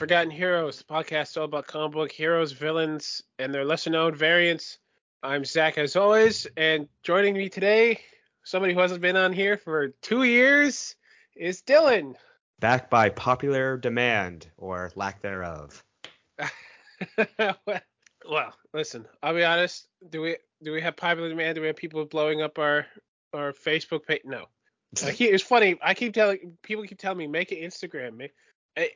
Forgotten Heroes, the podcast all about comic book heroes, villains, and their lesser known variants. I'm Zack, as always, and joining me today, somebody who hasn't been on here for two years, is Dylan. Back by popular demand or lack thereof. well, listen, I'll be honest. Do we do we have popular demand? Do we have people blowing up our our Facebook page? No. I keep, it's funny. I keep telling people keep telling me make an Instagram. Make, eh,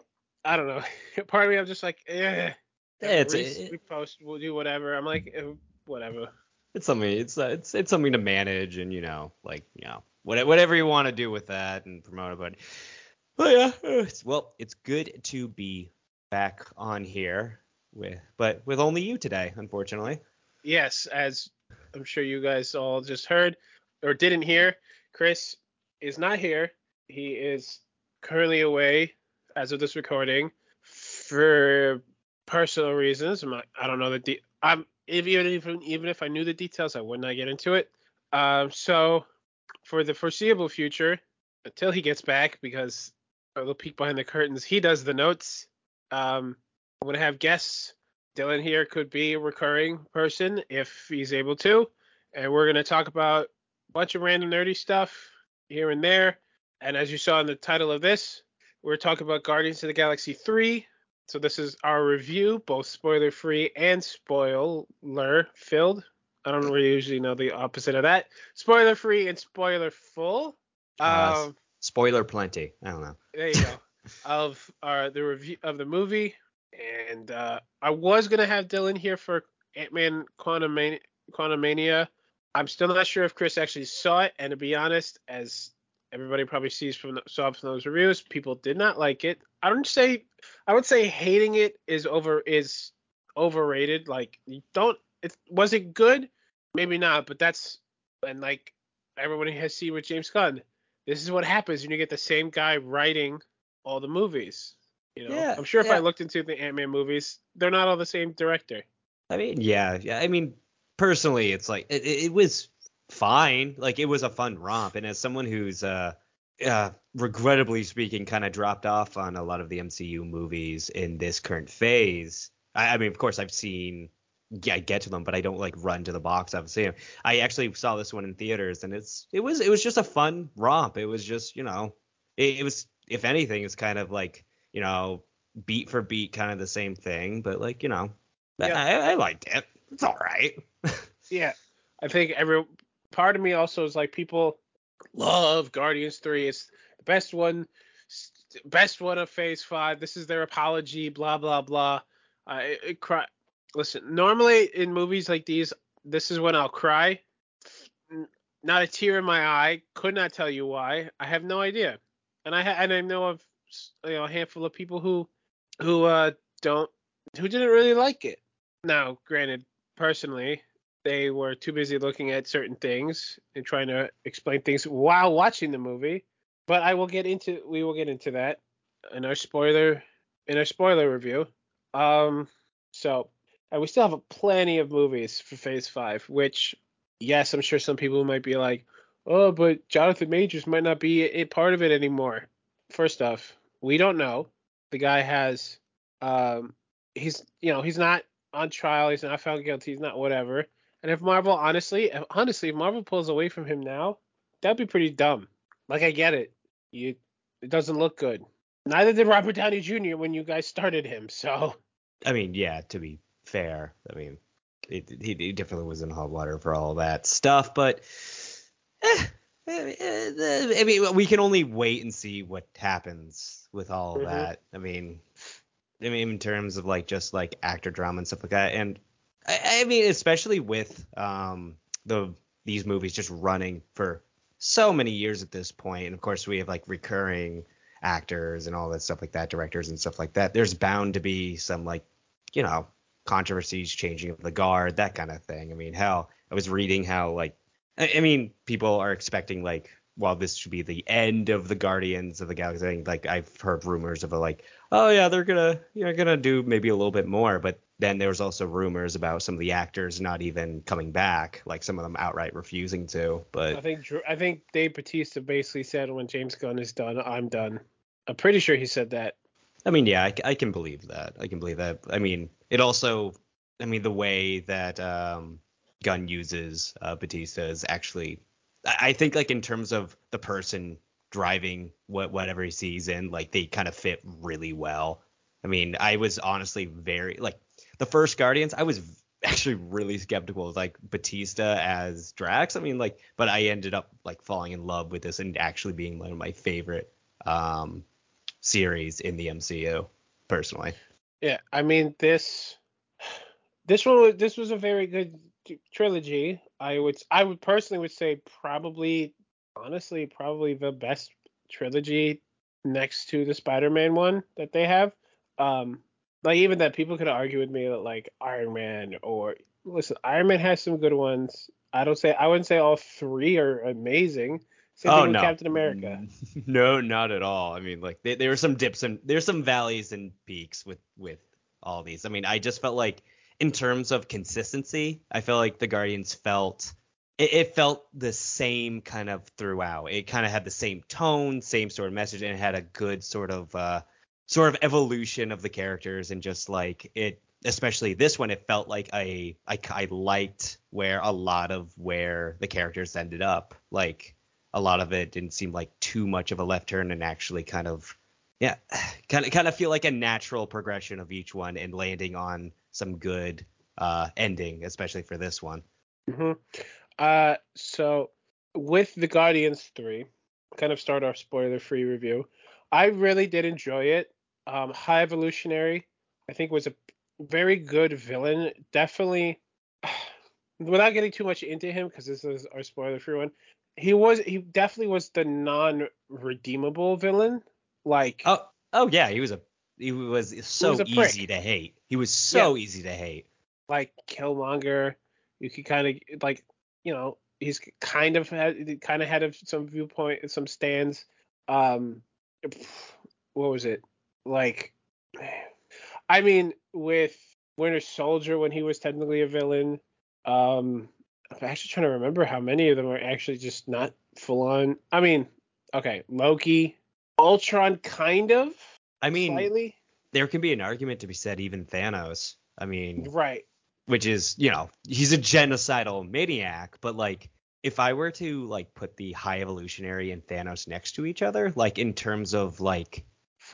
I, don't know. Part of me, I'm just like, eh. Yeah, it's we, it, post, we'll do whatever. I'm like, eh, whatever. it's something. It's uh, it's it's something to manage and you know like you know what, whatever you want to do with that and promote it. But but yeah, uh, it's, well, it's good to be back on here with but with only you today, unfortunately. Yes, as I'm sure you guys all just heard or didn't hear, Chris is not here. He is currently away as of this recording for personal reasons. I'm I don't know the de- I'm even even even if I knew the details, I would not get into it. Um, so for the foreseeable future, until he gets back, because a little peek behind the curtains, he does the notes. Um, I'm gonna have guests. Dylan here could be a recurring person if he's able to, and we're gonna talk about a bunch of random nerdy stuff here and there. And as you saw in the title of this, we're talking about Guardians of the Galaxy 3. So this is our review, both spoiler free and spoiler filled. I don't really usually know the opposite of that. Spoiler free and spoiler full. Uh, Um, Spoiler plenty. I don't know. there you go. of uh, the review of the movie, and uh, I was gonna have Dylan here for Ant Man Quantumania. Quantumania. I'm still not sure if Chris actually saw it, and to be honest, as everybody probably sees from the, saw from those reviews, people did not like it. I don't say I would say hating it is over is overrated. Like you don't it was it good? Maybe not, but that's and like everybody has seen with James Gunn. This is what happens when you get the same guy writing all the movies. You know, Yeah, I'm sure if yeah. I looked into the Ant Man movies, they're not all the same director. I mean, yeah, yeah. I mean, personally, it's like it, it, it was fine. Like it was a fun romp, and as someone who's uh, uh regrettably speaking, kind of dropped off on a lot of the MCU movies in this current phase. I, I mean, of course, I've seen. Yeah, I get to them, but I don't like run to the box office. You know, I actually saw this one in theaters, and it's it was it was just a fun romp. It was just you know, it, it was if anything, it's kind of like you know, beat for beat, kind of the same thing, but like you know, Yeah. I, I liked it. It's all right. Yeah, I think every part of me also is like people love Guardians Three. It's the best one, best one of Phase Five. This is their apology. Blah blah blah. Uh, it, it cry. Listen, normally in movies like these, this is when I'll cry. Not a tear in my eye. Could not tell you why. I have no idea. And I ha- and I know of you know a handful of people who who uh don't who didn't really like it. Now, granted, personally, they were too busy looking at certain things and trying to explain things while watching the movie. But I will get into we will get into that in our spoiler in our spoiler review. Um so and we still have plenty of movies for phase five, which yes, I'm sure some people might be like, Oh, but Jonathan Majors might not be a part of it anymore. First off, we don't know. The guy has um he's you know, he's not on trial, he's not found guilty, he's not whatever. And if Marvel, honestly, if, honestly, if Marvel pulls away from him now, that'd be pretty dumb. Like I get it, you, it doesn't look good. Neither did Robert Downey Jr. when you guys started him. So I mean, yeah, to be fair, I mean, it, he, he definitely was in hot water for all that stuff, but eh, eh, eh, I mean, we can only wait and see what happens with all Mhm. that. I mean, I mean, in terms of like just like actor drama and stuff like that, and I, I mean, especially with um the these movies just running for so many years at this point, and of course we have like recurring actors and all that stuff like that, directors and stuff like that. There's bound to be some like, you know, controversies, changing of the guard, that kind of thing. I mean, hell, I was reading how like, I, I mean, people are expecting like, well, this should be the end of the Guardians of the Galaxy. Like I've heard rumors of a like, oh yeah, they're gonna, you know, gonna do maybe a little bit more, but then there was also rumors about some of the actors not even coming back, like some of them outright refusing to. But I think I think Dave Batista basically said when James Gunn is done, I'm done. I'm pretty sure he said that. I mean, yeah, I, I can believe that. I can believe that. I mean, it also, I mean, the way that um, Gunn uses uh, Batista is actually, I, I think, like in terms of the person driving what whatever he sees in, like they kind of fit really well. I mean, I was honestly very like the first Guardians. I was actually really skeptical of like Batista as Drax. I mean, like, but I ended up like falling in love with this and actually being one of my favorite um, series in the MCU personally. Yeah, I mean this this one was this was a very good trilogy. I would I would personally would say probably honestly probably the best trilogy next to the Spider-Man one that they have. Um like even that people could argue with me that like Iron Man or listen, Iron Man has some good ones. I don't say I wouldn't say all three are amazing. Same oh thing no, with Captain America. no, not at all. I mean, like there, there were some dips and there's some valleys and peaks with with all these. I mean, I just felt like in terms of consistency, I felt like the Guardians felt it, it felt the same kind of throughout. It kind of had the same tone, same sort of message, and it had a good sort of uh sort of evolution of the characters and just like it especially this one it felt like I, I i liked where a lot of where the characters ended up like a lot of it didn't seem like too much of a left turn and actually kind of yeah kind of kind of feel like a natural progression of each one and landing on some good uh ending especially for this one hmm Uh, so with the Guardians three, kind of start our spoiler free review. I really did enjoy it. Um, High Evolutionary, I think, was a very good villain. Definitely, without getting too much into him, because this is our spoiler free one. He was he definitely was the non redeemable villain. Like oh oh yeah he was a he was so was a prick. easy to hate he was so easy to hate like Killmonger. You could kind of like you know he's kind of had kind of had some viewpoint some stands. Um, what was it like? I mean, with Winter Soldier when he was technically a villain. Um, I'm actually trying to remember how many of them are actually just not full on. I mean, okay, Loki, Ultron, kind of. i mean slightly. there can be an argument to be said even thanos i mean Right. which is you know he's a genocidal maniac but like if i were to like put the high evolutionary and thanos next to each other like in terms of like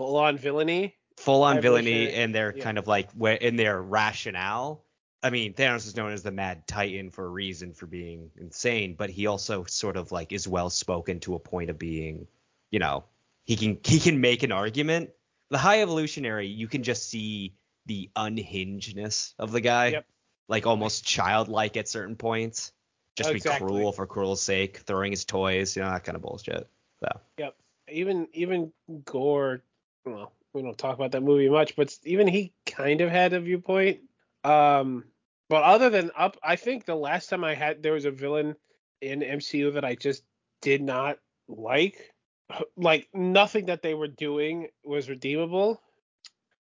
Full on villainy. full on villainy evolutionary, and their yeah. kind of like where in their rationale i mean thanos is known as the mad titan for a reason for being insane but he also sort of like is well spoken to a point of being you know he can he can make an argument the high evolutionary you can just see the unhingedness of the guy Yep. like almost childlike at certain points just Exactly. be cruel for cruel's sake throwing his toys you know that kind of bullshit so Yep. Even even Gorr. Well, we don't talk about that movie much, but even he kind of had a viewpoint. Um, but other than up, I think the last time I had there was a villain in MCU that I just did not like. Like nothing that they were doing was redeemable.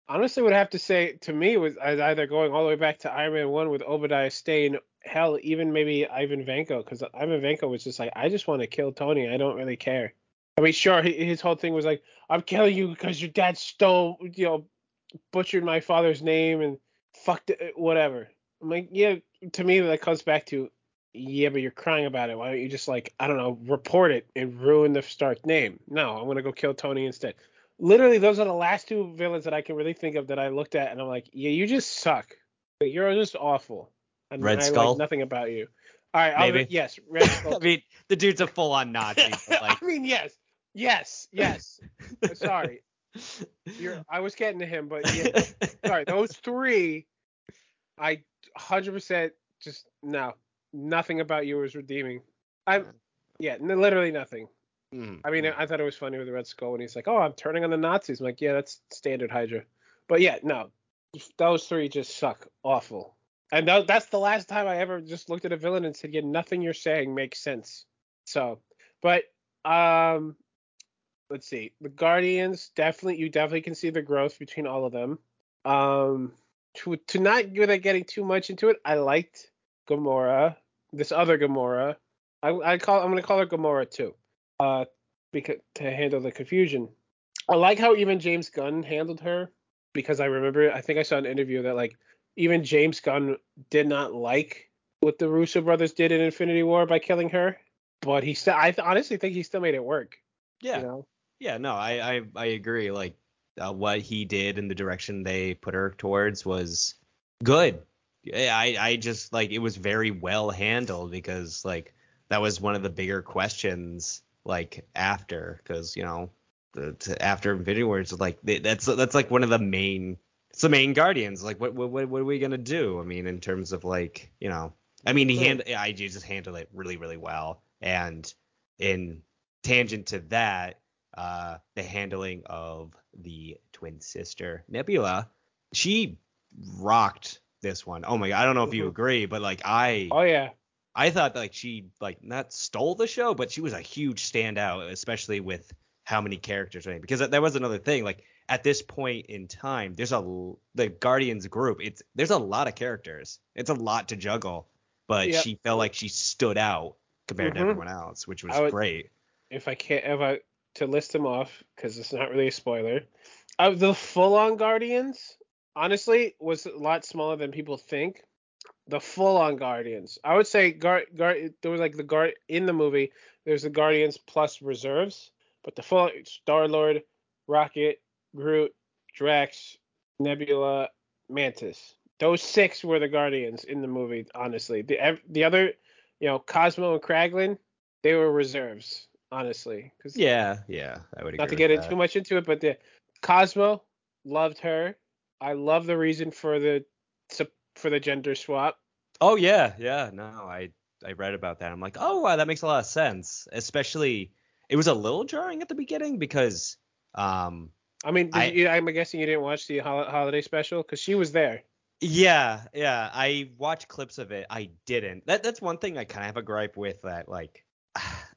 Honestly, would have to say to me was either going all the way back to Iron Man one with Obadiah Stane, hell, even maybe Ivan Vanko, because Ivan Vanko was just like, I just want to kill Tony. I don't really care. I mean, sure, his whole thing was like, I'm killing you because your dad stole, you know, butchered my father's name and fucked it, uh, whatever. I'm like, yeah, to me that comes back to, yeah, but you're crying about it. Why don't you just like, I don't know, report it and ruin the Stark name? No, I'm gonna go kill Tony instead. Literally, those are the last two villains that I can really think of that I looked at and I'm like, yeah, you just suck. You're just awful. And Red I Skull? like nothing about you. All right, I'll, Maybe. yes, Red Skull. i mean the dude's a full-on nazi like I mean, yes, yes, yes. Sorry, you're. I was getting to him, but yeah, sorry. Those three, I 100% just no, nothing about you was redeeming. I, yeah, n- literally nothing. Mm, I mean, I thought it was funny with the Red Skull when he's like, "Oh, I'm turning on the Nazis." I'm like, "Yeah, that's standard Hydra." But yeah, no, those three just suck, awful. And tho- that's the last time I ever just looked at a villain and said, "Yeah, nothing you're saying makes sense." So, but um, let's see, the Guardians definitely, you definitely can see the growth between all of them. Um, to to not without getting too much into it, I liked Gamora, this other Gamora. I I call I'm gonna call her Gamora too, uh, because to handle the confusion. I like how even James Gunn handled her because I remember I think I saw an interview that like even James Gunn did not like what the Russo brothers did in Infinity War by killing her, but he still I th- honestly think he still made it work. Yeah. You know? Yeah, no, I I, I agree. Like uh, what he did and the direction they put her towards was good. I I just like it was very well handled because like that was one of the bigger questions like after because you know the, to, after Infinity War it's like that's that's like one of the main it's the main Guardians like what what what are we gonna do? I mean in terms of like you know I mean he hand IG just handled it really really well and in tangent to that uh the handling of the twin sister Nebula she rocked this one. Oh my god, I don't know if you Mhm. agree, but like I Oh yeah. I thought like she like not stole the show, but she was a huge standout, especially with how many characters right because that was another thing like at this point in time there's a the guardians group it's there's a lot of characters it's a lot to juggle but Yep. she felt like she stood out compared Mhm. to everyone else which was would- great If I can't if I to list them off because it's not really a spoiler. Of the full on Guardians, honestly, was a lot smaller than people think. The full on Guardians, I would say, guard, guard, there was like the guard in the movie. There's the Guardians plus reserves, but the full Star Lord, Rocket, Groot, Drax, Nebula, Mantis. Those six were the Guardians in the movie. Honestly, the the other, you know, Cosmo and Kraglin, they were reserves. Honestly, because yeah yeah i would agree not to get that. too much into it, but the Cosmo loved her. I love the reason for the for the gender swap. Oh yeah, yeah. No, I I read about that. I'm like, oh wow, that makes a lot of sense. Especially, it was a little jarring at the beginning because, um, I mean, I- you, I'm guessing you didn't watch the hol- holiday special because she was there. yeah, yeah. I watched clips of it. I didn't. That that's one thing I kind of have a gripe with. That like,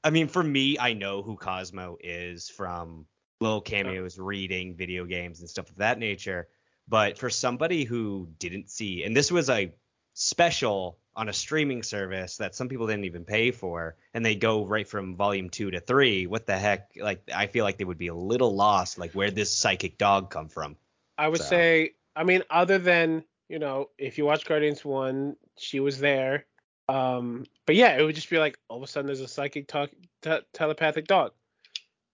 I mean, for me, I know who Cosmo is from little cameos, reading video games and stuff of that nature. But for somebody who didn't see, and this was a special on a streaming service that some people didn't even pay for, and they go right from volume two to three. What the heck? Like, I feel like they would be a little lost. Like, where this psychic dog come from? I would So. say, I mean, other than you know, if you watch Guardians one, she was there. Um, but yeah, it would just be like all of a sudden there's a psychic talk te- telepathic dog,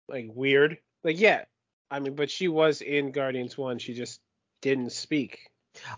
like weird. Like yeah, I mean, but she was in Guardians one. She just didn't speak.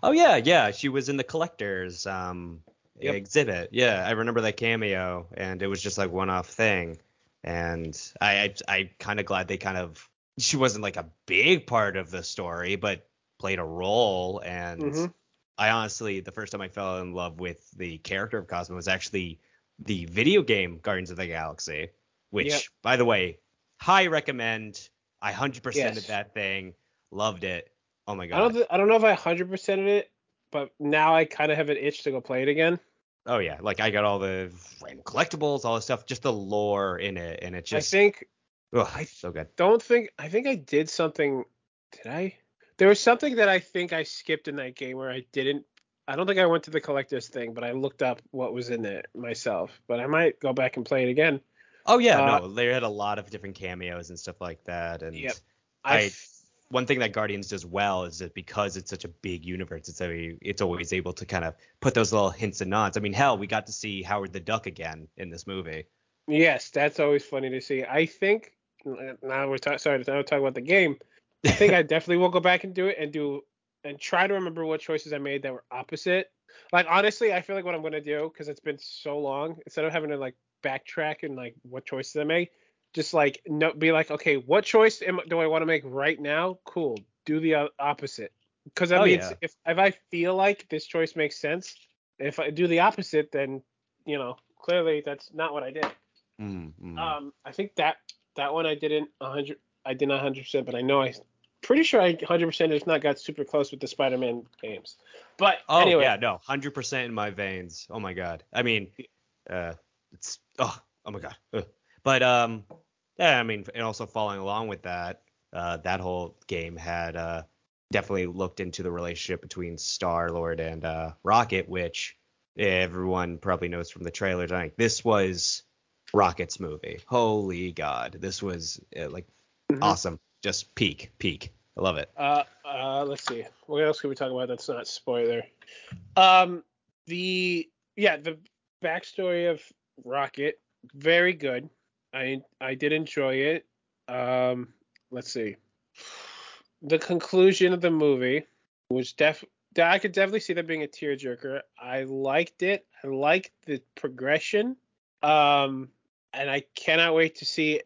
Oh yeah, yeah. She was in the collectors um Yep. exhibit. Yeah, I remember that cameo, and it was just like one off thing. And I I, I kind of glad they kind of she wasn't like a big part of the story, but played a role. And Mhm. I honestly, the first time I fell in love with the character of Cosmo was actually the video game Guardians of the Galaxy, which, Yep. by the way, high recommend. I 100%ed Yes. that thing, loved it. Oh my god. I don't th- I don't know if I 100%ed it, but now I kind of have an itch to go play it again. Oh yeah, like I got all the random collectibles, all the stuff, just the lore in it, and it just I think Oh, I- so good. don't think I think I did something. Did I? There was something that I think I skipped in that game where I didn't. I don't think I went to the collector's thing, but I looked up what was in it myself. But I might go back and play it again. Oh yeah, Uh, no, they had a lot of different cameos and stuff like that, and Yep. I- I one thing that Guardians does well is that because it's such a big universe, it's a, it's always able to kind of put those little hints and nods. I mean, hell, we got to see Howard the Duck again in this movie. yes, that's always funny to see. I think now we're ta- sorry now we're talking about the game. I think I definitely will go back and do it and do and try to remember what choices I made that were opposite. Like honestly, I feel like what I'm gonna do because it's been so long, instead of having to like backtrack and like what choices I made, just like no, be like, okay, what choice am, do I want to make right now? Cool, do the opposite. Because that Oh, means yeah. if if I feel like this choice makes sense, if I do the opposite, then you know clearly that's not what I did. Mm, mm. Um, I think that that one I didn't 100. I did not 100, percent but I know I pretty sure I 100 percent if not got super close with the Spider-Man games. But oh anyway, yeah, no, hundred percent in my veins. Oh my god. I mean, uh, it's oh oh my god. Ugh. But um, yeah, I mean, and also following along with that, uh, that whole game had uh definitely looked into the relationship between Star Lord and uh Rocket, which everyone probably knows from the trailers. I think this was Rocket's movie. Holy God, this was uh, like Mhm. awesome. just peak, peak. I love it. Uh, uh, let's see. What else can we talk about that's not spoiler? Um, the yeah, the backstory of Rocket, very good. I I did enjoy it. Um, let's see. The conclusion of the movie was def. I could definitely see that being a tearjerker. I liked it. I liked the progression. Um, and I cannot wait to see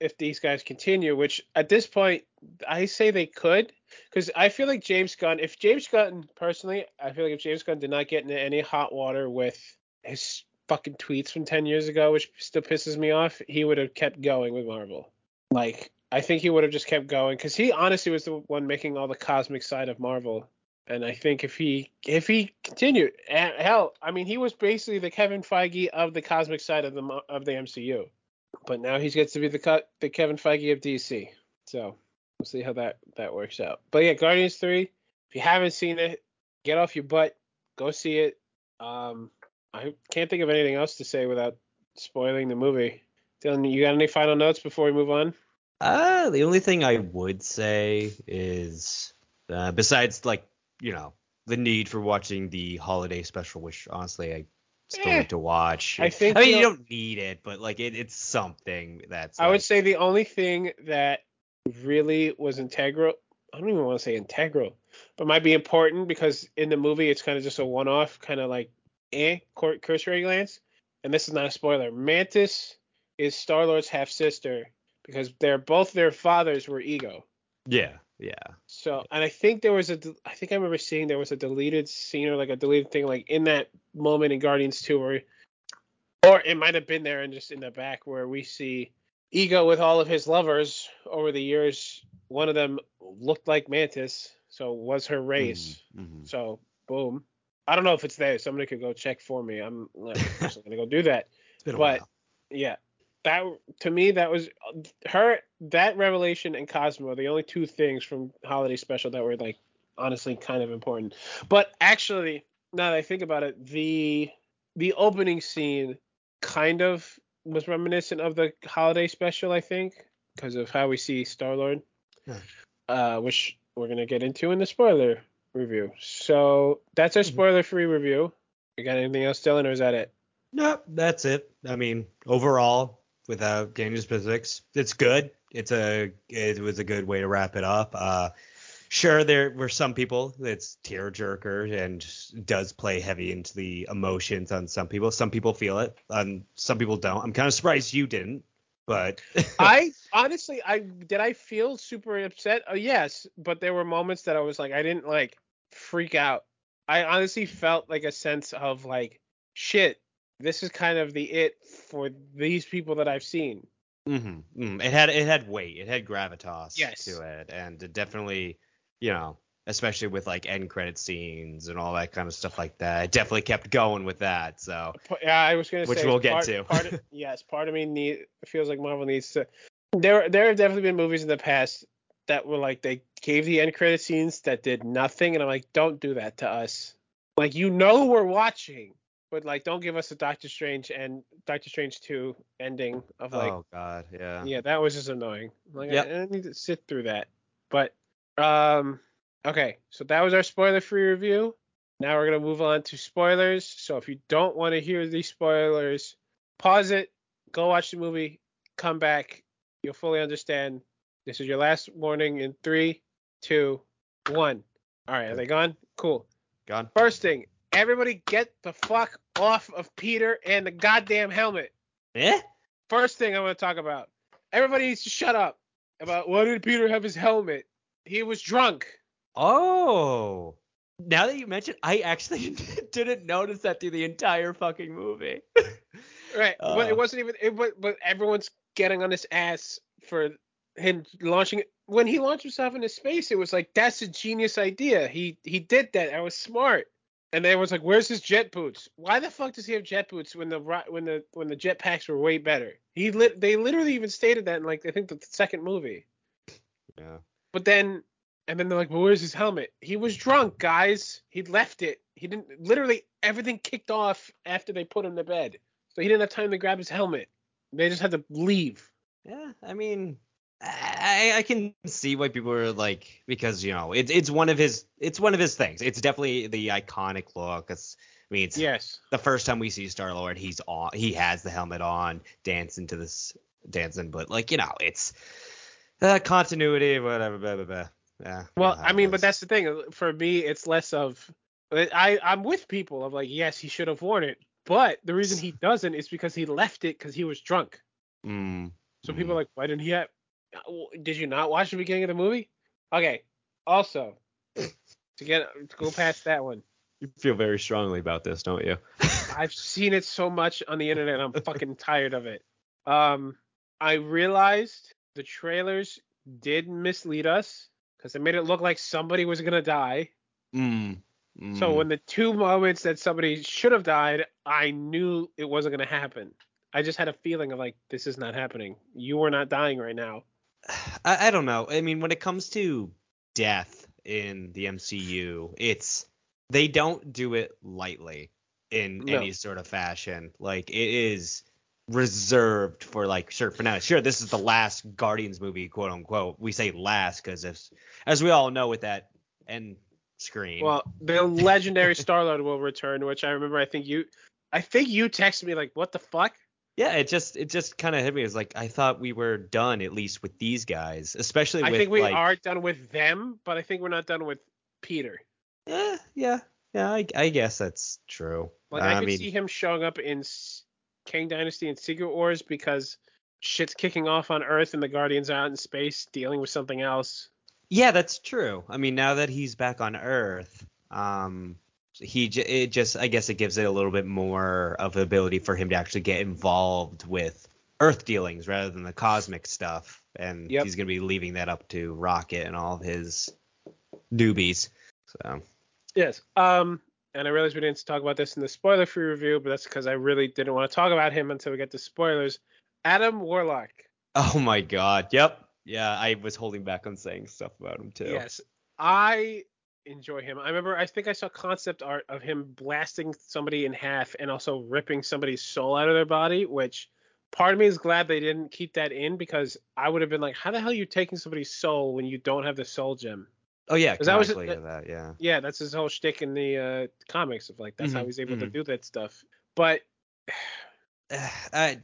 if these guys continue. Which at this point, I say they could, because I feel like James Gunn. If James Gunn personally, I feel like if James Gunn did not get into any hot water with his fucking tweets from 10 years ago, which still pisses me off, he would have kept going with Marvel. Like, I think he would have just kept going because he honestly was the one making all the cosmic side of Marvel. And I think if he if he continued, eh, hell, I mean, he was basically the Kevin Feige of the cosmic side of the of the MCU. But now he gets to be the the Kevin Feige of DC. So we'll see how that that works out. But yeah, Guardians three. If you haven't seen it, get off your butt, go see it. Um, I can't think of anything else to say without spoiling the movie. Dylan, you got any final notes before we move on? Uh, the only thing I would say is, uh, besides like you know the need for watching the holiday special, which honestly I still eh, need to watch. I think. I mean, you don't need it, but like it, it's something that's. I like, would say the only thing that really was integral. I don't even want to say integral, but might be important because in the movie it's kind of just a one-off, kind of like eh cursory glance. And this is not a spoiler. Mantis is Star Lord's half sister because they're both their fathers were Ego. Yeah, yeah. So, and I think there was a, I think I remember seeing there was a deleted scene or like a deleted thing like in that moment in Guardians 2 where, or it might have been there and just in the back where we see Ego with all of his lovers over the years. One of them looked like Mantis, so was her race. Mm-hmm. mm-hmm. So, boom. I don't know if it's there. Somebody could go check for me. I'm not gonna go do that. but while. yeah, that to me that was her that revelation and Cosmo the only two things from holiday special that were like honestly kind of important. But actually, now that I think about it, the the opening scene kind of was reminiscent of the holiday special, I think, because of how we see Star Lord, yeah. uh, which we're gonna get into in the spoiler review. So that's our mm-hmm. spoiler free review. You got anything else, Dylan, or is that it? No, that's it. I mean, overall, without into specifics, it's good. It's a it was a good way to wrap it up. Uh, sure, there were some people that's tear jerker and does play heavy into the emotions on some people. Some people feel it, and some people don't. I'm kind of surprised you didn't but I honestly, I did I feel super upset? Oh yes, but there were moments that I was like, I didn't like freak out. I honestly felt like a sense of like, shit, this is kind of the it for these people that I've seen. Mm-hmm. Mm. It had it had weight, it had gravitas yes. to it, and it definitely, you know, especially with like end credit scenes and all that kind of stuff like that. It definitely kept going with that. So yeah, I was gonna which say we'll get part, to. part of, yes, part of me need feels like Marvel needs to. There there have definitely been movies in the past that were like they gave the end credit scenes that did nothing, and I'm like, don't do that to us. Like you know we're watching, but like don't give us a Doctor Strange and Doctor Strange two ending of like. Oh God, yeah. Yeah, that was just annoying. Like yep. I, I need to sit through that, but um Okay, so that was our spoiler free review. Now we're going to move on to spoilers. So if you don't want to hear these spoilers, pause it, go watch the movie, come back. You'll fully understand. This is your last warning in three, two, one. All right, are they gone? Cool. Gone. First thing, everybody get the fuck off of Peter and the goddamn helmet. Eh? First thing I want to talk about. Everybody needs to shut up about why did Peter have his helmet? He was drunk. Oh. Now that you mention, I actually didn't notice that through the entire fucking movie. right. Uh, but it wasn't even. It, but, but everyone's getting on his ass for him launching it. When he launched himself into space, it was like that's a genius idea. He he did that. I was smart. And then was like, "Where's his jet boots? Why the fuck does he have jet boots when the when the when the jet packs were way better?" He lit. They literally even stated that in like I think the second movie. Yeah. But then and then they're like, well, where's his helmet? He was drunk, guys. He left it. He didn't. Literally, everything kicked off after they put him to bed. So he didn't have time to grab his helmet. They just had to leave. Yeah, I mean, I, I can see why people are like because you know it's it's one of his it's one of his things. It's definitely the iconic look. It's I mean it's Yes. the first time we see Star Lord, he's on he has the helmet on, dancing to this dancing, but like you know it's uh, continuity, whatever, blah blah blah. Yeah. Well, you know how I mean, but that's the thing. For me, it's less of I I'm with people of like, yes, he should have worn it, but the reason he doesn't is because he left it because he was drunk. Mm, So mm. people are like, why didn't he have? Did you not watch the beginning of the movie? Okay. Also, to get to go past that one, you feel very strongly about this, don't you? I've seen it so much on the internet. I'm fucking tired of it. Um, I realized the trailers did mislead us because it made it look like somebody was gonna die. Mm, So mm. when the two moments that somebody should have died, I knew it wasn't gonna happen. I just had a feeling of like this is not happening. You are not dying right now. I, I don't know. I mean, when it comes to death in the MCU, it's they don't do it lightly in No. any sort of fashion. Like it is reserved for like sure for now. Sure, this is the last Guardians movie, quote unquote. We say last because as as we all know with that end screen. Well, the legendary Star Lord will return, which I remember. I think you, I think you texted me like, "What the fuck?" Yeah, it just it just kind of hit me. It's like I thought we were done at least with these guys, especially I with think we like, are done with them, but I think we're not done with Peter. Eh, yeah, yeah, I, I guess that's true. Like I, I could mean, see him showing up in Kang Dynasty and Secret Wars because shit's kicking off on Earth and the Guardians are out in space dealing with something else. Yeah, that's true. I mean, now that he's back on Earth, um, he it just I guess it gives it a little bit more of ability for him to actually get involved with Earth dealings rather than the cosmic stuff, and Yep. he's gonna be leaving that up to Rocket and all of his newbies. So Yes. Um, and I realized we didn't talk about this in the spoiler-free review, but that's because I really didn't want to talk about him until we get to spoilers. Adam Warlock. Oh my god. Yep. Yeah, I was holding back on saying stuff about him too. Yes, I enjoy him. I remember I think I saw concept art of him blasting somebody in half and also ripping somebody's soul out of their body, which part of me is glad they didn't keep that in because I would have been like, how the hell are you taking somebody's soul when you don't have the soul gem? Oh yeah, 'Cause that was- canonically that, yeah. Yeah, that's his whole shtick in the uh, comics of like that's how Mhm, he's able to mhm. do that stuff. But I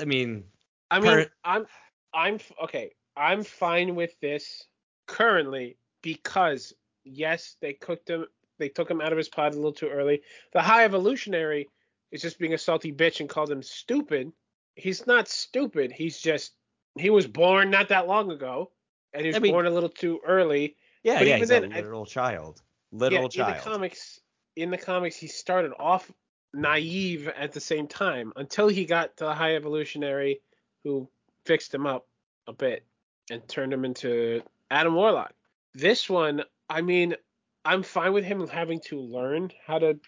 I mean, I mean, Per- I'm I'm okay. I'm fine with this currently because yes, they cooked him. They took him out of his pod a little too early. The High Evolutionary is just being a salty bitch and called him stupid. He's not stupid. He's just he was born not that long ago, and he was I mean- born a little too early. yeah, But yeah, even he's then, a I- child. Literal yeah, child. in the comics, in the comics, he started off naive at the same time until he got to the High Evolutionary, who fixed him up a bit and turned him into Adam Warlock. This one, I mean, I'm fine with him having to learn how to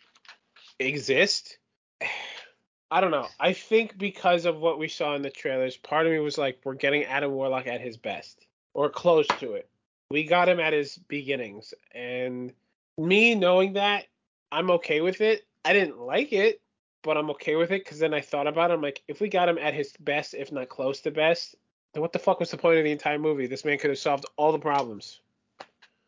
exist. I don't know. I think because of what we saw in the trailers, part of me was like, we're getting Adam Warlock at his best or close to it. We got him at his beginnings, and me knowing that, I'm okay with it. I didn't like it, but I'm okay with it because then I thought about it. I'm like, if we got him at his best, if not close to best, then what the fuck was the point of the entire movie? This man could have solved all the problems.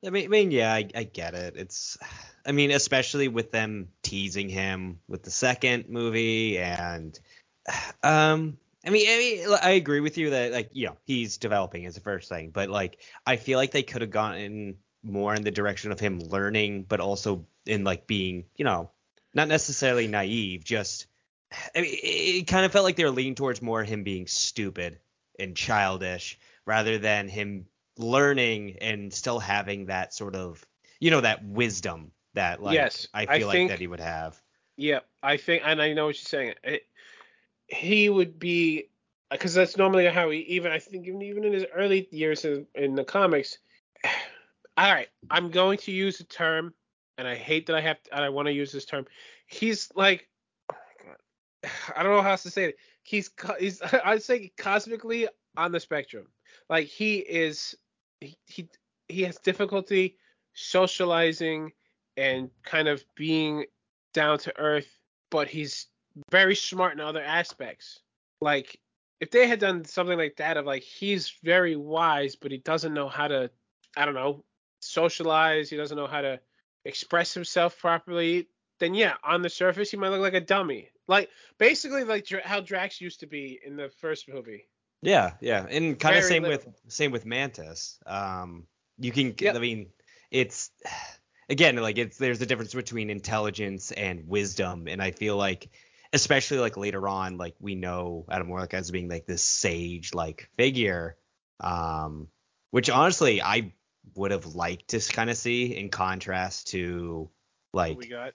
I mean, I mean, yeah, I, I get it. It's, I mean, especially with them teasing him with the second movie, and, um, I mean, I mean, I agree with you that like, you know, he's developing is the first thing, but like, I feel like they could have gotten more in the direction of him learning, but also in like being, you know, not necessarily naive, just, I mean, it kind of felt like they were leaning towards more him being stupid and childish rather than him learning and still having that sort of you know that wisdom that like Yes, I I feel like think- that he would have. Yeah, I think, and I know what you're saying. It, he would be, because that's normally how he, even I think, even even in his early years in, in the comics. All right, I'm going to use a term, and I hate that I have, to, and I want to use this term. He's like, oh I don't know how else to say it. He's, he's, I'd say cosmically on the spectrum. Like he is, he he, has difficulty socializing and kind of being down to earth, but he's very smart in other aspects. Like if they had done something like that of like he's very wise, but he doesn't know how to, I don't know, socialize. He doesn't know how to express himself properly. Then yeah, on the surface he might look like a dummy. Like basically like how Drax used to be in the first movie. Yeah, yeah, and kind of same little. with same with Mantis. Um, you can, Yep. I mean, it's again like it's there's a difference between intelligence and wisdom, and I feel like especially like later on, like we know Adam Warlock as being like this sage like figure, um, which honestly I would have liked to kind of see in contrast to What like we got.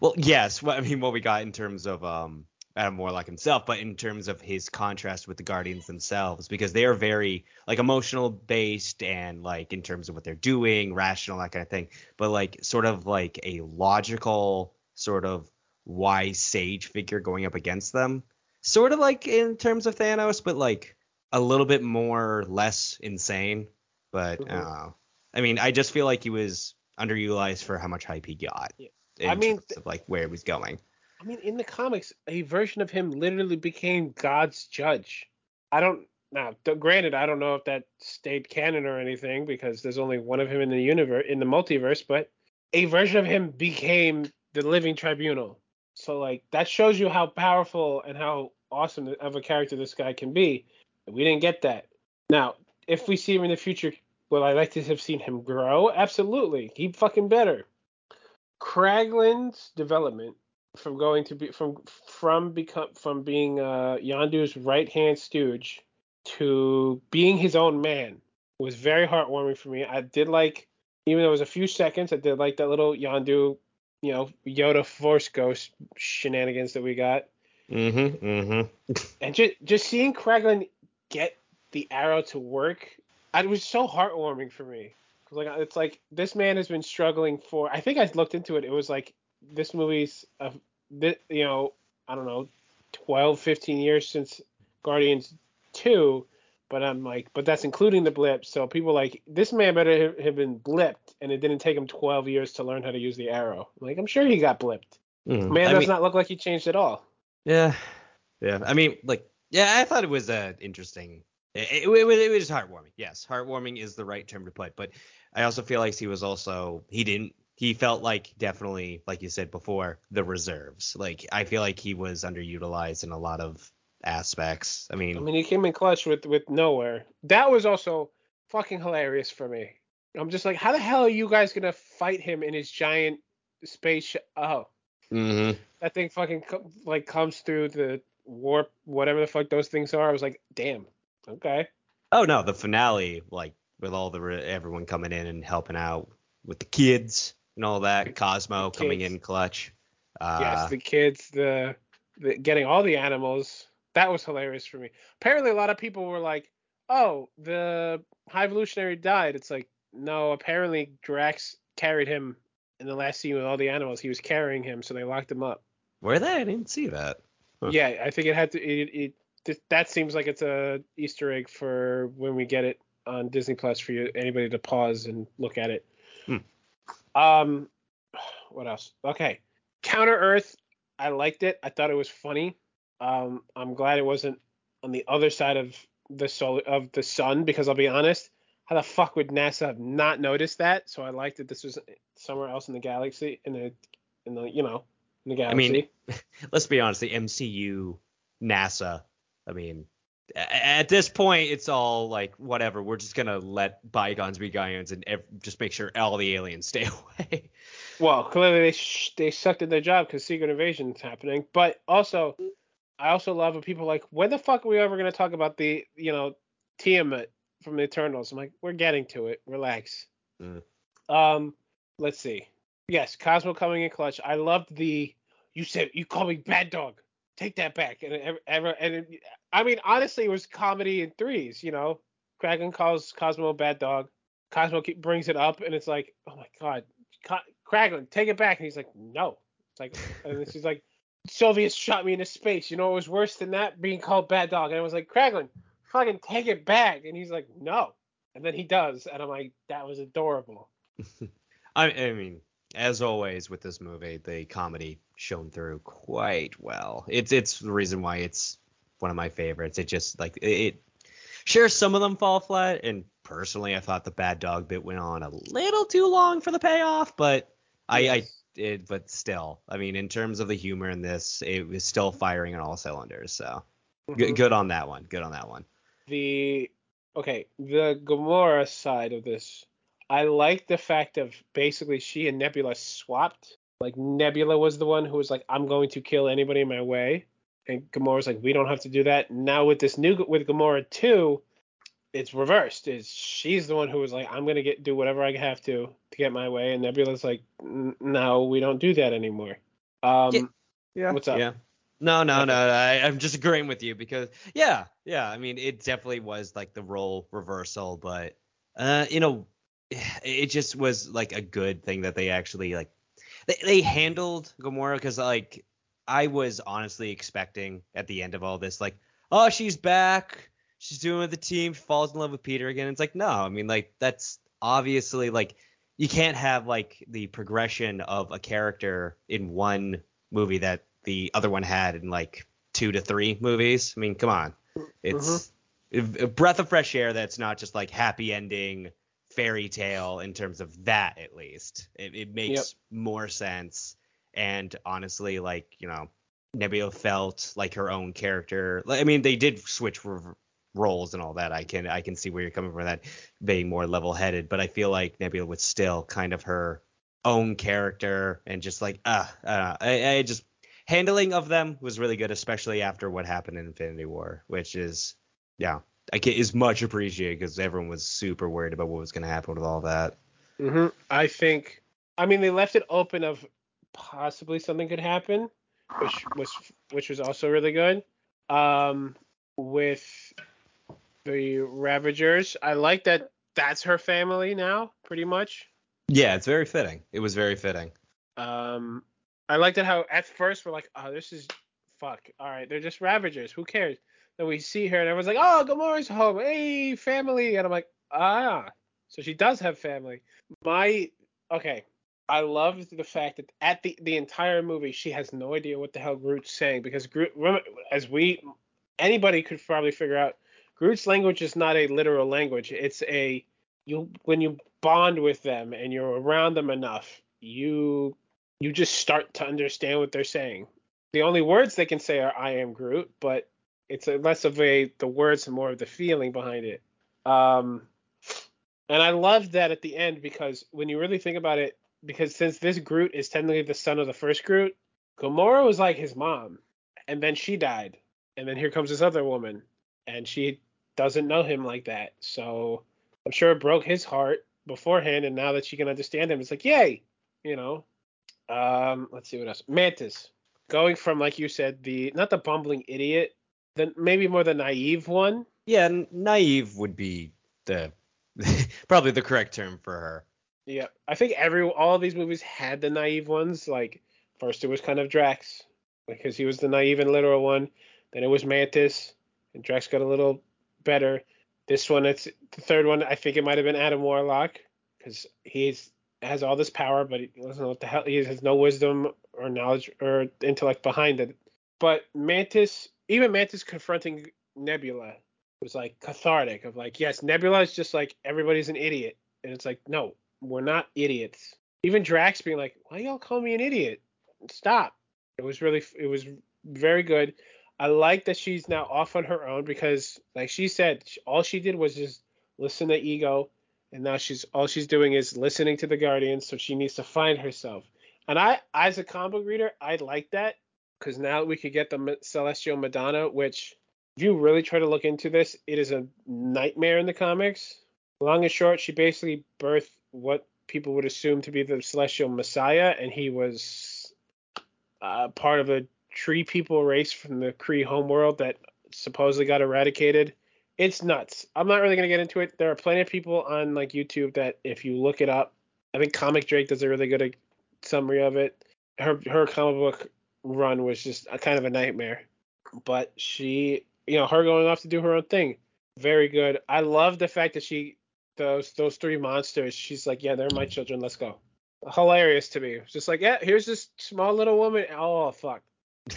well, yes. What I mean, what we got in terms of um Adam Warlock himself, but in terms of his contrast with the Guardians themselves, because they are very like emotional based and like in terms of what they're doing, rational, that kind of thing. But like sort of like a logical, sort of wise sage figure going up against them. Sort of like in terms of Thanos, but like a little bit more less insane. But Mhm. uh, I mean, I just feel like he was underutilized for how much hype he got. Yeah. In I mean, terms of like where he was going. I mean, in the comics, a version of him literally became God's judge. I don't now. Granted, I don't know if that stayed canon or anything because there's only one of him in the universe, in the multiverse. But a version of him became the living tribunal. So like that shows you how powerful and how awesome of a character this guy can be. We didn't get that. Now, if we see him in the future, would I like to have seen him grow? Absolutely. Keep fucking better. Kraglin's development from going to be from from become from being uh Yondu's right hand stooge to being his own man was very heartwarming for me. I did like even though it was a few seconds, I did like that little Yondu, you know, Yoda Force Ghost shenanigans that we got. Mm-hmm. Mm-hmm. And just just seeing Kraglin get the arrow to work, it was so heartwarming for me. Like it's like this man has been struggling for. I think I looked into it. It was like this movie's, uh, thi- you know, I don't know, 12, 15 years since Guardians two. But I'm like, but that's including the blip. So people like this man better have- been blipped, and it didn't take him 12 years to learn how to use the arrow. Like I'm sure he got blipped. Mm. Man I does mean, not look like he changed at all. Yeah. Yeah. I mean, like, yeah, I thought it was uh, interesting. It, it, it, was- it was heartwarming. Yes, heartwarming is the right term to put. But I also feel like he was also he didn't he felt like definitely like you said before the reserves. Like I feel like he was underutilized in a lot of aspects. I mean, I mean, he came in clutch with with Knowhere. That was also fucking hilarious for me. I'm just like, how the hell are you guys gonna fight him in his giant space? Sh- oh, mhm. that thing fucking co- like comes through the warp, whatever the fuck those things are. I was like, damn, okay. oh no, the finale like with all the re- everyone coming in and helping out with the kids and all that. Cosmo The coming kids. in clutch. Uh, yes, the kids, the, the getting all the animals. That was hilarious for me. Apparently, a lot of people were like, "Oh, the High Evolutionary died." It's like, no. Apparently, Drax carried him in the last scene with all the animals. He was carrying him, so they locked him up. were they? I didn't see that. Huh. Yeah, I think it had to. It, it th- that seems like it's a Easter egg for when we get it on Disney Plus for you anybody to pause and look at it. Hmm. Um, what else? Okay, Counter Earth. I liked it. I thought it was funny. Um, I'm glad it wasn't on the other side of the solar of the sun because I'll be honest, how the fuck would NASA have not noticed that? So I liked that this was somewhere else in the galaxy, in the in the you know in the galaxy. I mean, let's be honest, the MCU, NASA, I mean, at this point, it's all like whatever. We're just gonna let bygones be bygones and ev- just make sure all the aliens stay away. Well, clearly they sh- they sucked at their job because Secret Invasion is happening. But also, I also love when people are like, when the fuck are we ever gonna talk about the you know Tiamut from the Eternals? I'm like, we're getting to it. Relax. Mm. Um, let's see. Yes, Cosmo coming in clutch. I loved the. You said you call me bad dog. Take that back. And ever, and it, I mean, honestly, it was comedy in threes. You know, Kraglin calls Cosmo a bad dog. Cosmo keep, brings it up, and it's like, oh my god, Co- Kraglin, take it back. And he's like, no. It's like, and she's like, Soviets shot me into space. You know, it was worse than that being called bad dog. And I was like, Kraglin, fucking take it back. And he's like, no. And then he does, and I'm like, that was adorable. I, I mean, as always with this movie, the comedy shone through quite well. It's it's the reason why it's one of my favorites. It just like it, it sure some of them fall flat and personally I thought the bad dog bit went on a little too long for the payoff, but I, I it, but still, I mean, in terms of the humor in this, it was still firing on all cylinders. So Mhm. good, good on that one. Good on that one. the okay the Gamora side of this I like the fact of basically she and Nebula swapped like Nebula was the one who was like I'm going to kill anybody in my way and Gamora's like we don't have to do that now with this new with Gamora 2 it's reversed is she's the one who was like I'm going to get do whatever I have to to get my way and Nebula's like no we don't do that anymore um Yeah. Yeah. What's up? Yeah. No, no, no. I, I'm just agreeing with you because yeah, yeah. I mean, it definitely was like the role reversal, but uh, you know, it just was like a good thing that they actually like they, they handled Gamora because like I was honestly expecting at the end of all this like oh she's back. She's doing with the team. She falls in love with Peter again. It's like no I mean like that's obviously like you can't have like the progression of a character in one movie that the other one had in like two to three movies. I mean come on. Mm-hmm. It's a breath of fresh air that's not just like happy ending fairy tale in terms of that at least. It, it makes more sense. And honestly like you know nebula felt like her own character. I mean they did switch roles and all that. I can i can see where you're coming from that being more level headed but i feel like nebula was still kind of her own character and just like uh, uh I, I just handling of them was really good especially after what happened in infinity war which is yeah I get is much appreciated because everyone was super worried about what was going to happen with all that. hmm I think. I mean, they left it open of possibly something could happen, which was which was also really good. Um, with the Ravagers, I like that. That's her family now, pretty much. Yeah, it's very fitting. It was very fitting. Um, I liked it how at first we're like, oh, this is fuck. All right, they're just Ravagers. Who cares? Then we see her and everyone's like, oh, Gamora's home. Hey, family. And I'm like, ah, so she does have family. My okay. I love the fact that at the the entire movie she has no idea what the hell Groot's saying because Groot, as we anybody could probably figure out, Groot's language is not a literal language. It's a you when you bond with them and you're around them enough, you you just start to understand what they're saying. The only words they can say are "I am Groot," but it's a less of a the words and more of the feeling behind it. Um, and I love that at the end because when you really think about it, because since this Groot is technically the son of the first Groot, Gamora was like his mom, and then she died, and then here comes this other woman, and she doesn't know him like that. So I'm sure it broke his heart beforehand, and now that she can understand him, it's like yay, you know. Um, let's see what else. Mantis, going from like you said, the not the bumbling idiot, then maybe more the naive one. Yeah, naive would be the probably the correct term for her. Yeah, I think every all of these movies had the naive ones. Like first it was kind of Drax because he was the naive and literal one. Then it was Mantis, and Drax got a little better. This one, it's the third one. I think it might have been Adam Warlock because he's has all this power, but he doesn't know what the hell. He has no wisdom or knowledge or intellect behind it. But Mantis, even Mantis confronting Nebula was like cathartic. Of like, yes, Nebula is just like everybody's an idiot, and it's like, no, we're not idiots. Even Drax being like, why y'all call me an idiot? Stop. It was really, it was very good. I like that she's now off on her own because, like she said, all she did was just listen to Ego, and now she's all she's doing is listening to the Guardians. So she needs to find herself. And I, as a comic reader, I like that because now we could get the Celestial Madonna, which, if you really try to look into this, it is a nightmare in the comics. Long and short, she basically birthed what people would assume to be the Celestial Messiah, and he was uh, part of a tree people race from the Kree homeworld that supposedly got eradicated. It's nuts. I'm not really gonna get into it. There are plenty of people on like YouTube that if you look it up, I think Comic Drake does a really good summary of it. Her her comic book run was just a kind of a nightmare, but she, you know, her going off to do her own thing, very good. I love the fact that she those those three monsters. She's like, yeah, they're my children. Let's go. Hilarious to me. Just like, yeah, here's this small little woman. Oh fuck.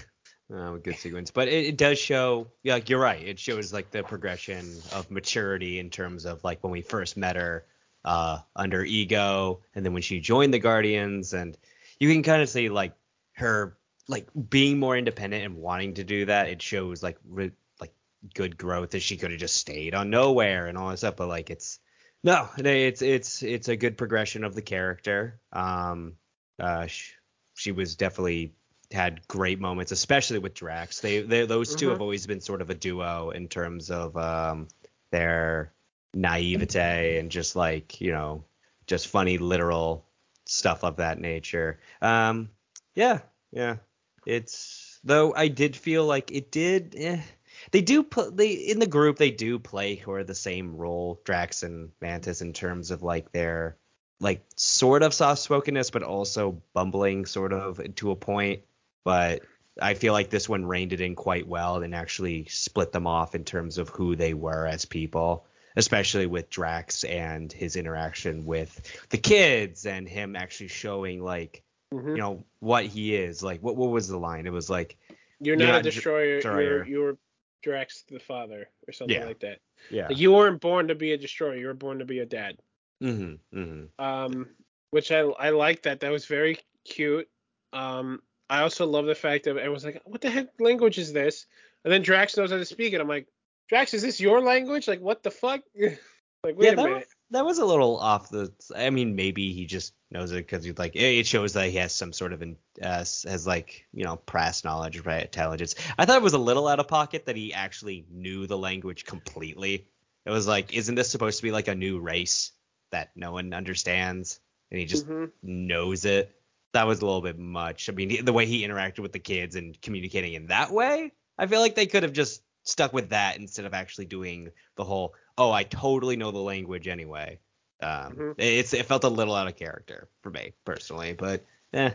uh, good sequence. But it, it does show, yeah, like you're right. It shows like the progression of maturity in terms of like when we first met her uh, under Ego, and then when she joined the Guardians, and you can kind of see like her like being more independent and wanting to do that. It shows like re- like good growth That she could have just stayed on Knowhere and all this stuff. But like it's no, it's it's it's a good progression of the character. Um, uh, she, she was definitely had great moments, especially with Drax. They, they those 2 Mhm. have always been sort of a duo in terms of um, their naivete and just like you know just funny literal stuff of that nature. Um, yeah, yeah. It's though I did feel like it did. Eh, they do put they in the group they do play who are the same role Drax and Mantis in terms of like their like sort of soft spokenness but also bumbling sort of to a point but I feel like this one reined it in quite well and actually split them off in terms of who they were as people especially with Drax and his interaction with the kids and him actually showing like Mhm. you know what he is like what what was the line it was like You're You're not not a destroyer. destroyer. You're you're Drax the father or something Yeah. like that. yeah Like, you weren't born to be a destroyer. You were born to be a dad. mhm mhm Um, which I I like that. That was very cute. Um, I also love the fact that everyone's like, "What the heck language is this?" And then Drax knows how to speak it. I'm like, Drax, is this your language? Like, what the fuck? like, wait yeah a minute. That was a little off the i mean maybe he just knows it because he's like it it shows that he has some sort of in, uh, has like you know past knowledge right intelligence. I thought it was a little out of pocket that he actually knew the language completely. It was like isn't this supposed to be like a new race that no one understands? And he just Mhm. knows it. That was a little bit much. I mean the way he interacted with the kids and communicating in that way i feel like they could have just stuck with that instead of actually doing the whole oh i totally know the language anyway um Mhm. it's it felt a little out of character for me personally but eh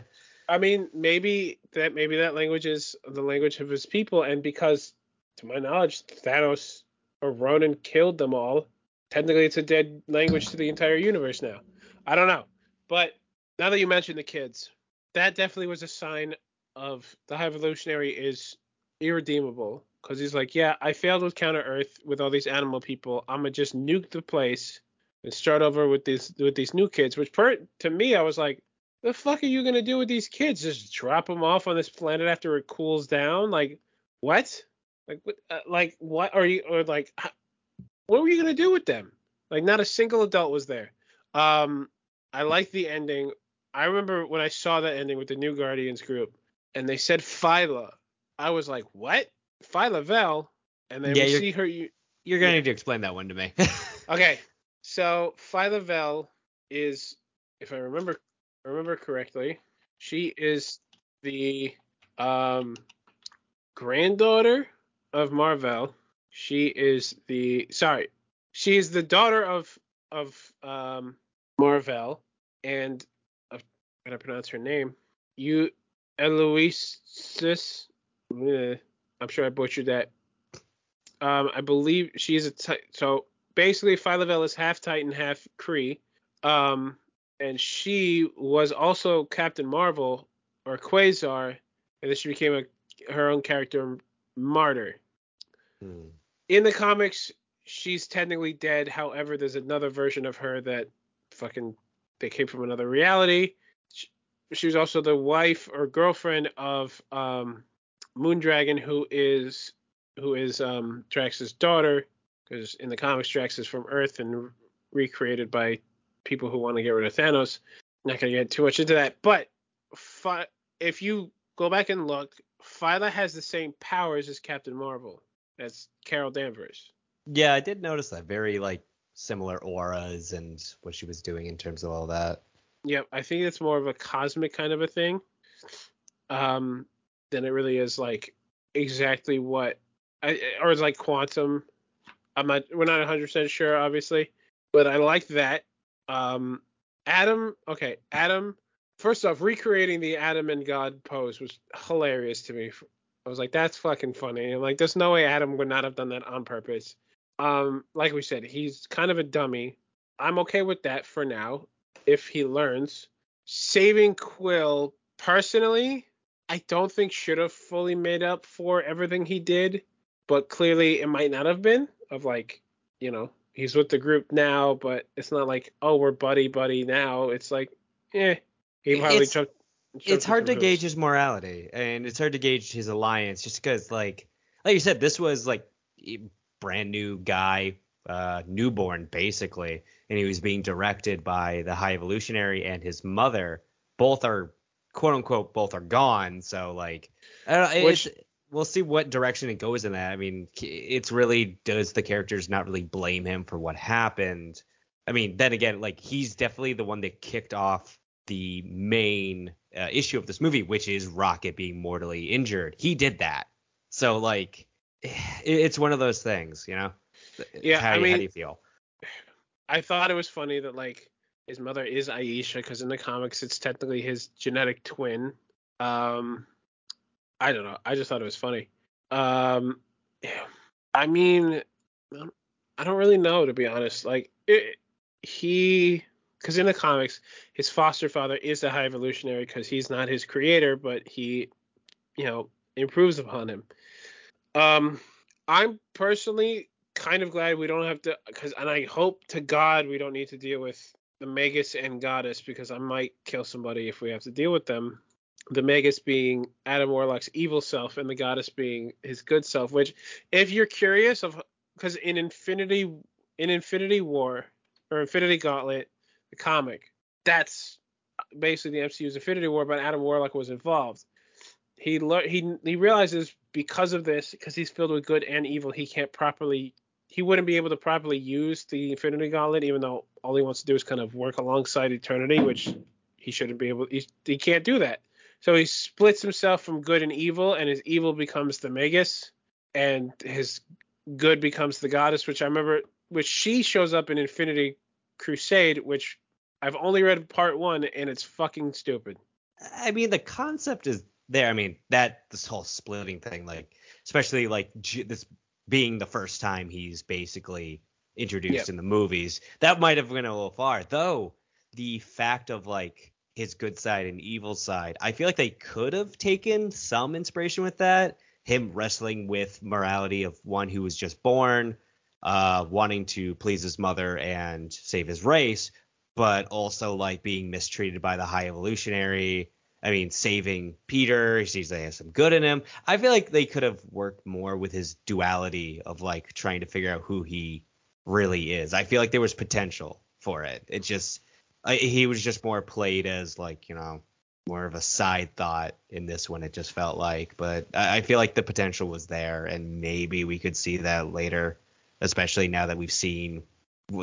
I mean, maybe that maybe that language is the language of his people, and because, to my knowledge, Thanos or Ronan killed them all. Technically, it's a dead language to the entire universe now. I don't know, but now that you mentioned the kids, that definitely was a sign of the High Evolutionary is irredeemable because he's like, yeah, I failed with Counter Earth with all these animal people. I'm gonna just nuke the place and start over with these with these new kids. Which, per, to me, I was like the fuck are you gonna do with these kids? Just drop them off on this planet after it cools down? Like what? Like what? Uh, like what are you? Or like what were you gonna do with them? Like not a single adult was there. Um, I like the ending. I remember when I saw that ending with the New Guardians group, and they said Phyla. I was like, what? Phyla Vell? And then Yeah, we see her. You, you're gonna Yeah. need to explain that one to me Okay, so Phyla Vell is, if I remember remember correctly, she is the um, granddaughter of Marvel. She is the sorry, she is the daughter of of um, Marvel, and uh, how to pronounce her name? You Eloisis. eh, I'm sure I butchered that. Um, I believe she's a ti- so basically Phyla is half Titan, half Kree. Um, and she was also Captain Marvel or Quasar, and then she became a her own character, Martyr. Hmm. In the comics, she's technically dead. However, there's another version of her that fucking they came from another reality. She, she was also the wife or girlfriend of um, Moondragon, who is who is um, Drax's daughter. Because in the comics, Drax is from Earth and recreated by people who want to get rid of Thanos. Not gonna get too much into that, but Phi- if you go back and look, Phyla has the same powers as Captain Marvel. That's Carol Danvers. yeah i did notice that very like similar auras and what she was doing in terms of all that Yep, I think it's more of a cosmic kind of a thing, um, than it really is like exactly what, I, or it's like quantum. I'm not, we're not 100 percent sure, obviously, but I like that. Um, Adam, okay, Adam. First off, recreating the Adam and God pose was hilarious to me. I was like, that's fucking funny. I'm like, there's no way Adam would not have done that on purpose. Um, like we said, he's kind of a dummy. I'm okay with that for now if he learns. Saving Quill, personally, I don't think should have fully made up for everything he did, but clearly it might not have been. Of like, you know, he's with the group now, but it's not like, oh, we're buddy buddy now. It's like, eh, he probably It's- jumped. jumped it's hard to gauge his morality and it's hard to gauge his alliance just because like like you said this was like brand new guy uh newborn basically and he was being directed by the high evolutionary and his mother both are quote unquote both are gone so like I don't know, Which- we'll see what direction it goes in that i mean it's really does the characters not really blame him for what happened i mean then again like he's definitely the one that kicked off the main uh, issue of this movie, which is Rocket being mortally injured. He did that. So like, it's one of those things, you know. Yeah, How, I you- how do you feel? I thought it was funny that like his mother is Ayesha because in the comics it's technically his genetic twin. Um, I don't know. I just thought it was funny. Um, I mean, I don't really know to be honest. Like it, he, because in the comics his foster father is the High Evolutionary because he's not his creator, but he, you know, improves upon him. Um, I'm personally kind of glad we don't have to because and I hope to God we don't need to deal with the Magus and Goddess because I might kill somebody if we have to deal with them. The Magus being Adam Warlock's evil self and the Goddess being his good self. Which, if you're curious of, because in Infinity in Infinity War or Infinity Gauntlet, the comic, that's basically the MCU's Infinity War, but Adam Warlock was involved. He lear- he he realizes because of this, because he's filled with good and evil, he can't properly he wouldn't be able to properly use the Infinity Gauntlet, even though all he wants to do is kind of work alongside Eternity, which he shouldn't be able. He, he can't do that. So he splits himself from good and evil, and his evil becomes the Magus, and his good becomes the Goddess, which I remember, which she shows up in Infinity Crusade, which I've only read part one, and it's fucking stupid. I mean, the concept is there. I mean, that this whole splitting thing, like, especially like J- this being the first time he's basically introduced Yep. in the movies, that might have went a little far. Though the fact of like his good side and evil side, I feel like they could have taken some inspiration with that. Him wrestling with morality of one who was just born, uh, wanting to please his mother and save his race, but also like being mistreated by the high evolutionary. I mean, saving Peter, he sees he has some good in him. I feel like they could have worked more with his duality of like trying to figure out who he really is. I feel like there was potential for it. It just, I, he was just more played as like, you know, more of a side thought in this one. It just felt like, but I, I feel like the potential was there, and maybe we could see that later, especially now that we've seen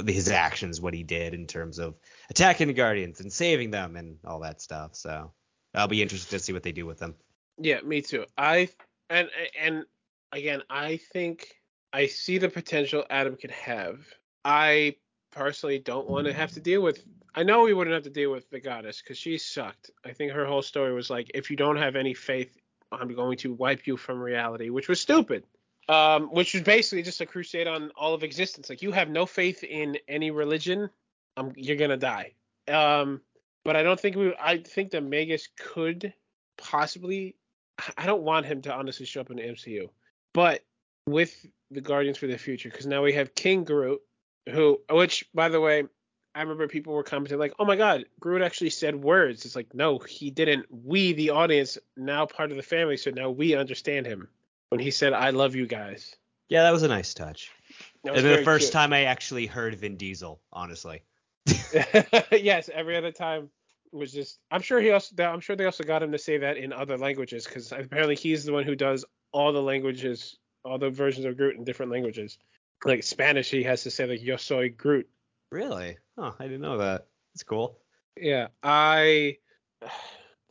his actions, what he did in terms of attacking the Guardians and saving them and all that stuff. So I'll be interested to see what they do with them. Yeah, me too. I and and again, I think I see the potential Adam could have. I personally don't want to have to deal with. I know we wouldn't have to deal with the goddess because she sucked. I think her whole story was like, if you don't have any faith, I'm going to wipe you from reality, which was stupid. Um, which was basically just a crusade on all of existence. Like you have no faith in any religion, um, you're gonna die. Um, but I don't think we. I think that Magus could possibly. I don't want him to honestly show up in the MCU, but with the Guardians for the Future, because now we have King Groot, who, which by the way, I remember people were commenting like, "Oh my God, Groot actually said words." It's like, no, he didn't. We, the audience, now part of the family, so now we understand him when he said, "I love you guys." Yeah, that was a nice touch. That was the first cute. time I actually heard Vin Diesel, honestly. yes, every other time was just. I'm sure he also. I'm sure they also got him to say that in other languages because apparently he's the one who does all the languages, all the versions of Groot in different languages. Like Spanish, he has to say like "Yo soy Groot." Really? Huh, I didn't know that. It's cool. Yeah, I.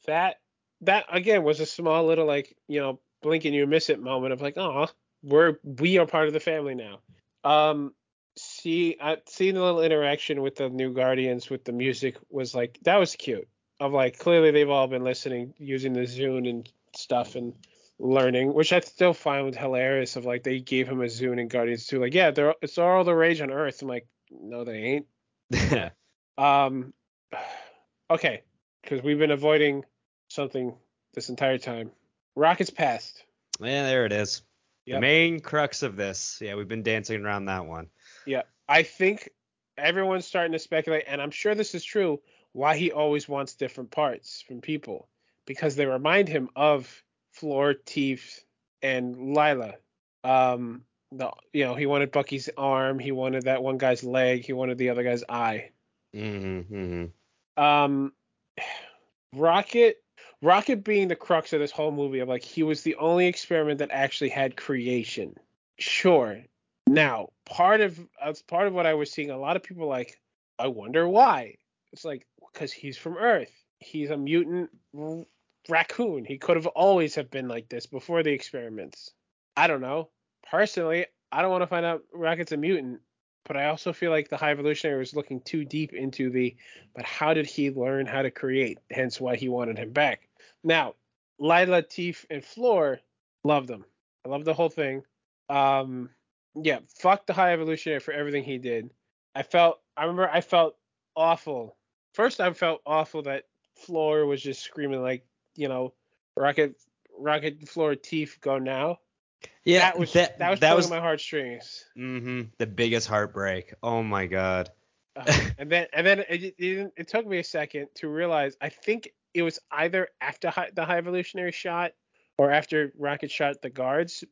That that again was a small little like you know blink and you miss it moment of like oh we're we are part of the family now. Um, see, uh, seeing the little interaction with the new Guardians with the music was like that was cute. Of like clearly they've all been listening using the Zune and stuff and learning, which I still find hilarious. Of like they gave him a Zune and Guardians too. Like yeah, they're it's all the rage on Earth. I'm like no they ain't. Yeah. Um, okay, because we've been avoiding something this entire time. Rocket's past. Yeah, there it is. The main crux of this. Yeah, we've been dancing around that one. Yeah, I think everyone's starting to speculate, and I'm sure this is true, why he always wants different parts from people because they remind him of Floor, Teeth, and Lylla. Um, the you know he wanted Bucky's arm, he wanted that one guy's leg, he wanted the other guy's eye. Mm-hmm, mm-hmm. Um, Rocket, Rocket being the crux of this whole movie, of like he was the only experiment that actually had creation. Sure. Now, part of as part of what I was seeing, a lot of people like, I wonder why. It's like because he's from Earth. He's a mutant r- raccoon. He could have always have been like this before the experiments. I don't know. Personally, I don't want to find out Rocket's a mutant, but I also feel like the High Evolutionary was looking too deep into the but how did he learn how to create? Hence why he wanted him back. Now, Lylla, Teef, and Floor, love them. I love the whole thing. Um, yeah, fuck the High Evolutionary for everything he did. I felt, I remember I felt awful. First, I felt awful that Floor was just screaming like, you know, Rocket, Rocket, Floor, Teeth go now. Yeah, that was that, was that was my heartstrings. hmm the biggest heartbreak. Oh my god. Uh, and then and then it, it, it took me a second to realize I think it was either after hi, the high evolutionary shot or after Rocket shot the guards.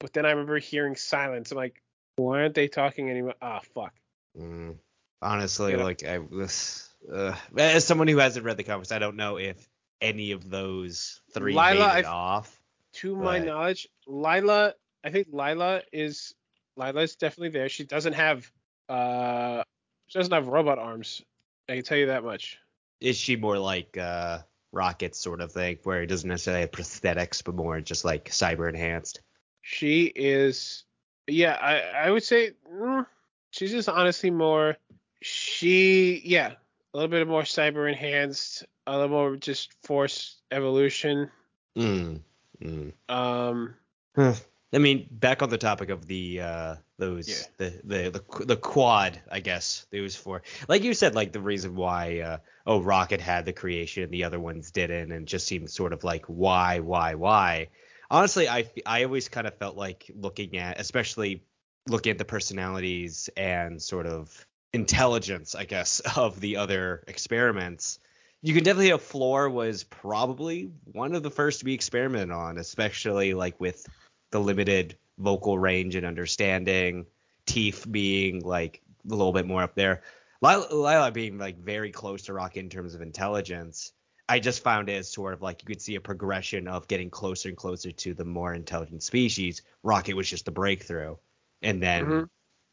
But then I remember hearing silence. I'm like, why aren't they talking anymore? Ah, fuck. Mm. Honestly, You know? like I was, uh, as someone who hasn't read the comics, I don't know if any of those three Lylla, made it I- off. To my knowledge, Lylla, I think Lylla is Lylla is definitely there. She doesn't have uh she doesn't have robot arms. I can tell you that much. Is she more like uh, Rocket sort of thing, where it doesn't necessarily have prosthetics, but more just like cyber enhanced? She is, yeah, I I would say mm, she's just honestly more. She, yeah, a little bit more cyber enhanced, a little more just force evolution. Mm. Mm. Um, Huh. I mean, back on the topic of the uh those Yeah. the, the the the quad, I guess they was for. Like you said, like the reason why uh oh Rocket had the creation and the other ones didn't, and just seemed sort of like why why why. Honestly, I I always kind of felt like looking at, especially looking at the personalities and sort of intelligence, I guess, of the other experiments. You can definitely Floor was probably one of the first to be experimented on, especially like with the limited vocal range and understanding. Teeth being like a little bit more up there. Lylla, Lylla being like very close to Rocket in terms of intelligence. I just found it as sort of like you could see a progression of getting closer and closer to the more intelligent species. Rocket was just the breakthrough, and then Mhm.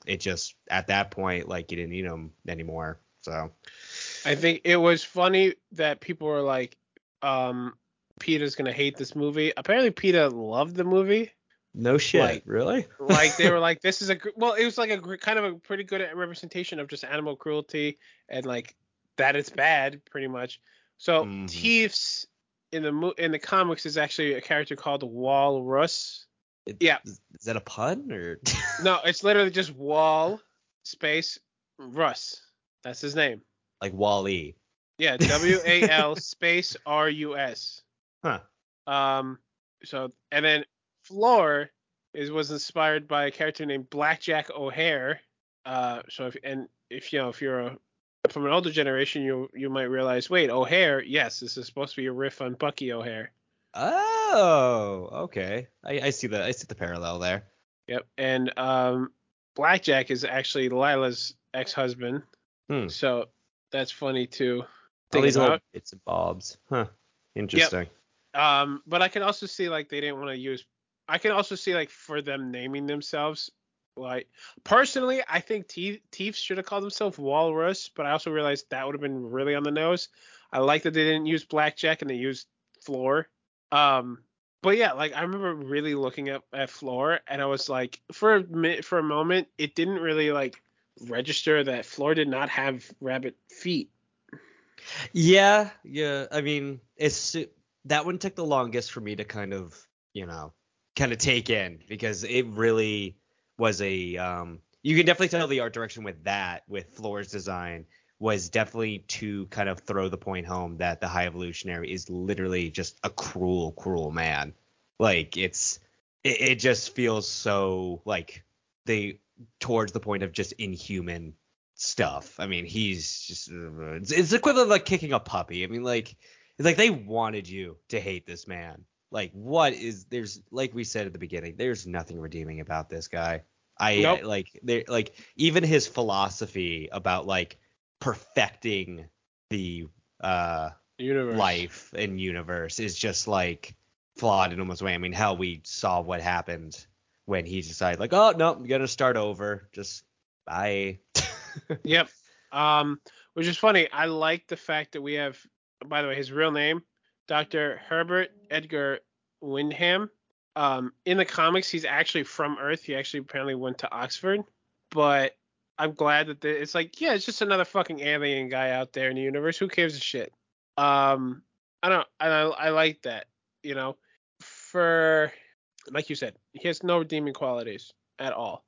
it just at that point like you didn't need them anymore. So I think it was funny that people were like, um, Peter's gonna hate this movie. Apparently, Peter loved the movie. no shit, Like- really? like they were like this is a gr- well it was like a gr- kind of a pretty good representation of just animal cruelty and like that it's bad pretty much so Mhm. Teefs in the mo- in the comics is actually a character called Walrus It- Yeah. Is, is that a pun or? no it's literally just Wall space Russ that's his name like Wally? yeah W A L space R U S Huh. Um, so and then Floor is was inspired by a character named Blackjack O'Hare. Uh, so if and if you know if you're a, from an older generation, you you might realize, wait, O'Hare, yes, this is supposed to be a riff on Bucky O'Hare. Oh, okay. I, I see the I see the parallel there. Yep, and um, Blackjack is actually Lylla's ex-husband. Hmm. So that's funny too. All these little bits and bobs. Huh. Interesting. Um, but I can also see like they didn't want to use. I can also see like for them naming themselves. Like personally, I think Te- Teefs should have called himself Walrus, but I also realized that would have been really on the nose. I like that they didn't use Blackjack and they used Floor. Um, but yeah, like I remember really looking up at Floor and I was like, for a minute, for a moment, it didn't really like register that Floor did not have rabbit feet. Yeah, yeah. I mean, it's that one took the longest for me to kind of, you know, kind of take in because it really was a. Um, you can definitely tell the art direction with that, with Floor's design, was definitely to kind of throw the point home that the High Evolutionary is literally just a cruel, cruel man. Like it's it, it just feels so like they towards the point of just inhuman stuff. I mean, he's just it's, it's equivalent like kicking a puppy. I mean, like it's like they wanted you to hate this man. Like what is there's like we said at the beginning, there's nothing redeeming about this guy. I Nope. like they like even his philosophy about like perfecting the uh Universe. life and universe is just like flawed in almost way. I mean, hell, we saw what happened when he decided like, oh no, I'm gonna start over. Just bye. Yep. Um, which is funny. I like the fact that we have, by the way, his real name, Dr. Herbert Edgar Wyndham. Um, in the comics, he's actually from Earth. He actually apparently went to Oxford. But I'm glad that the, it's like, yeah, it's just another fucking alien guy out there in the universe. Who cares a shit? Um, I don't. I I like that. You know, for like you said, he has no redeeming qualities at all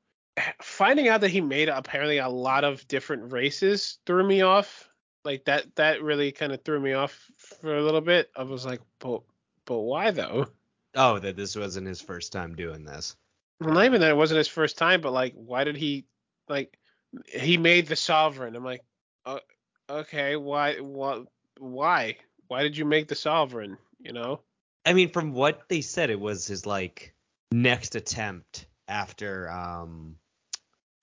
finding out that he made apparently a lot of different races threw me off. Like that that really kind of threw me off for a little bit. I was like, but but why though? oh, that this wasn't his first time doing this. Well, not even that it wasn't his first time, but like, why did he like he made the sovereign? I'm like, uh, okay, why what why why did you make the sovereign? You know? I mean, from what they said, it was his like next attempt after um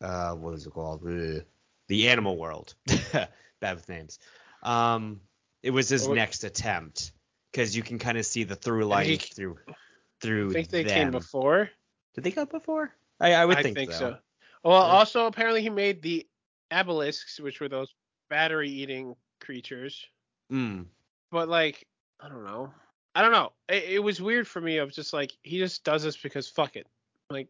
uh what is it called? Ugh. The Animal World. Bad with names. Um, it was his next attempt because you can kind of see the through line he- through through I think they them. came before. Did they come before? I, I would I think, think, so. so. Well, Yeah. also apparently he made the Abilisks, which were those battery eating creatures. Mm. but like I don't know. I don't know. It, it was weird for me of just like he just does this because fuck it. Like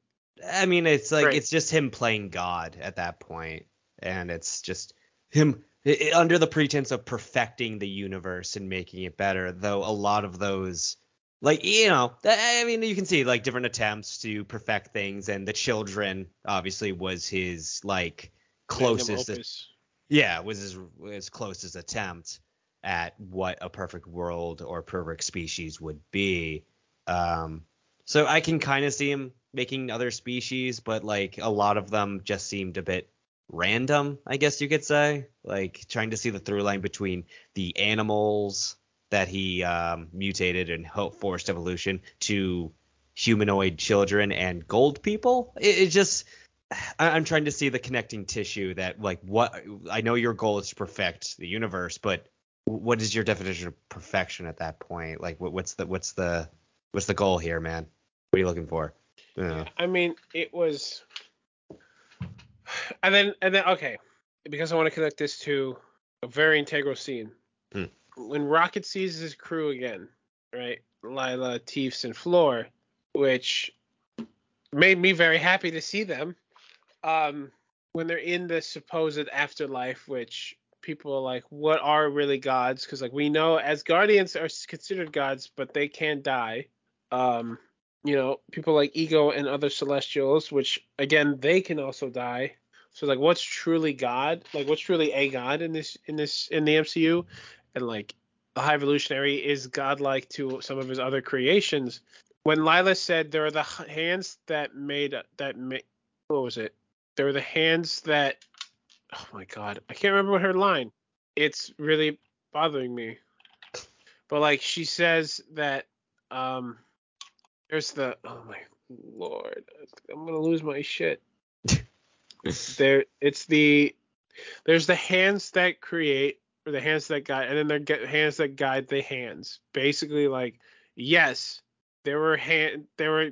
I mean, it's like it's just him playing God at that point, and it's just him i- i- under the pretense of perfecting the universe and making it better. Though a lot of those, like you know, I mean, you can see like different attempts to perfect things, and the children obviously was his like closest, yeah, was his his closest attempt at what a perfect world or perfect species would be. Um, so I can kind of see him making other species, but like a lot of them just seemed a bit random, I guess you could say. Like trying to see the through line between the animals that he um, mutated and forced evolution to humanoid children and gold people. It, it just I- I'm trying to see the connecting tissue that like what I know your goal is to perfect the universe, but what is your definition of perfection at that point? Like what, what's the what's the what's the goal here, man? What are you looking for? Yeah. I mean, it was and then and then okay, because I want to connect this to a very integral scene. Hmm. When Rocket sees his crew again, right? Lylla, Teefs, and Floor, which made me very happy to see them. Um, when they're in the supposed afterlife, which people are like, what are really gods? Because like we know as guardians are considered gods, but they can die. Um, you know, people like Ego and other celestials, which again they can also die. So like, what's truly God? Like, what's truly a God in this in this in the MCU? And like, the High Evolutionary is godlike to some of his other creations. When Lylla said there are the hands that made that made what was it? There were the hands that oh my god, I can't remember her line. It's really bothering me. But like she says that um there's the oh my lord, I'm gonna lose my shit. There it's the there's the hands that create or the hands that guide and then there get hands that guide the hands. Basically like yes, there were hand there were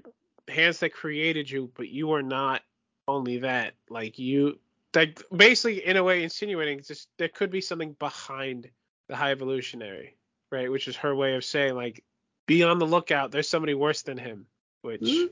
hands that created you, but you are not only that. Like you like basically in a way insinuating just there could be something behind the high evolutionary, right? Which is her way of saying like be on the lookout. There's somebody worse than him. Which hmm?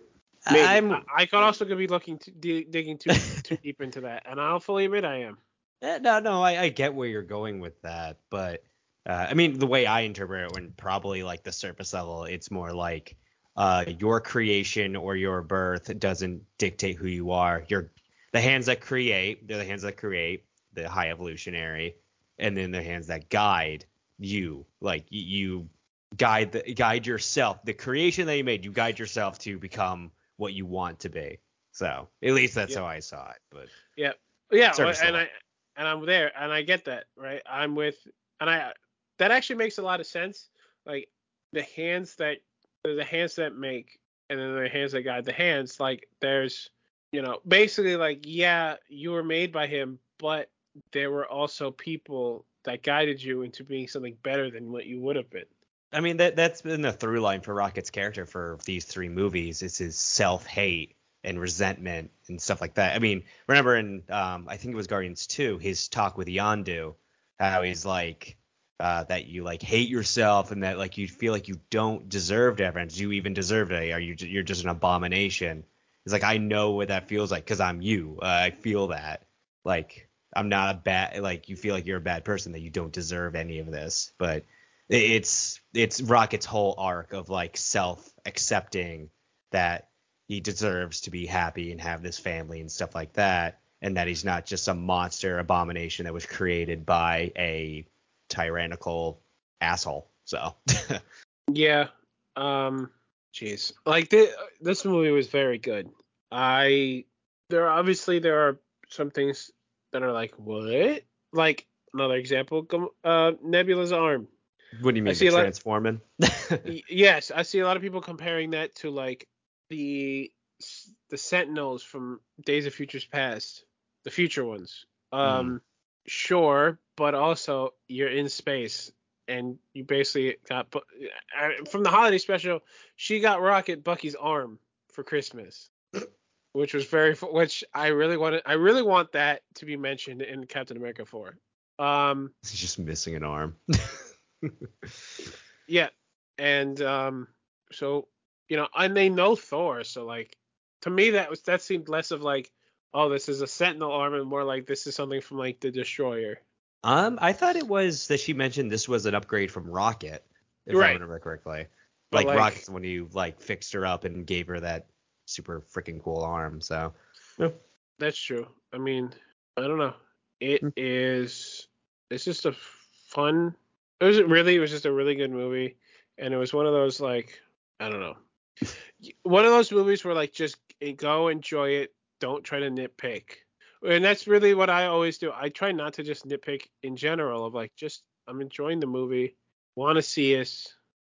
Maybe. I'm I, I could also be looking to, di- digging too too deep into that, and I'll fully admit I am. Eh, no, no, I, I get where you're going with that, but uh, I mean the way I interpret it, when probably like the surface level, it's more like uh, your creation or your birth doesn't dictate who you are. Your the hands that create, they're the hands that create the high evolutionary, and then the hands that guide you. Like you guide the guide yourself. The creation that you made, you guide yourself to become what you want to be. So at least that's Yeah. how I saw it. But Yeah, yeah, Service and. I and I'm there, and I get that, right? I'm with, and I that actually makes a lot of sense. Like the hands that the hands that make, and then the hands that guide the hands. Like there's, you know, basically like yeah, you were made by him, but there were also people that guided you into being something better than what you would have been. I mean that that's been the through line for Rocket's character for these three movies. It's his self hate and resentment and stuff like that. I mean, remember in um, I think it was Guardians 2, his talk with Yondu, how he's like uh, that you like hate yourself and that like you feel like you don't deserve to have friends. Do you even deserve it? Are you you're just an abomination? He's like, I know what that feels like because I'm you. Uh, I feel that. Like I'm not a bad like you feel like you're a bad person that you don't deserve any of this. But it's it's Rocket's whole arc of like self accepting that he deserves to be happy and have this family and stuff like that, and that he's not just some monster abomination that was created by a tyrannical asshole. So Yeah. Um. Jeez. Like this, movie was very good. I there are obviously there are some things that are like what? Like another example, uh, Nebula's arm. What do you mean see the a lot- transforming? Yes, I see a lot of people comparing that to like the the Sentinels from Days of Futures Past, the future ones. Um, sure, but also you're in space and you basically got uh, from the holiday special. She got Rocket Bucky's arm for Christmas, which was very which I really wanted. I really want that to be mentioned in Captain America 4. Um, he's just missing an arm. Yeah, and um, so you know, and they know Thor, so like to me that was that seemed less of like, oh, this is a Sentinel arm, and more like this is something from like the Destroyer. um, I thought it was that she mentioned this was an upgrade from Rocket, if I remember correctly. Like, like- Rocket's the one who like fixed her up and gave her that super freaking cool arm. So That's true. I mean, I don't know. It Hmm. is. It's just a fun. It was really. It was just a really good movie, and it was one of those like I don't know. One of those movies where like just eh, go enjoy it. Don't try to nitpick. And that's really what I always do. I try not to just nitpick in general. Of like just I'm enjoying the movie. Want to see it.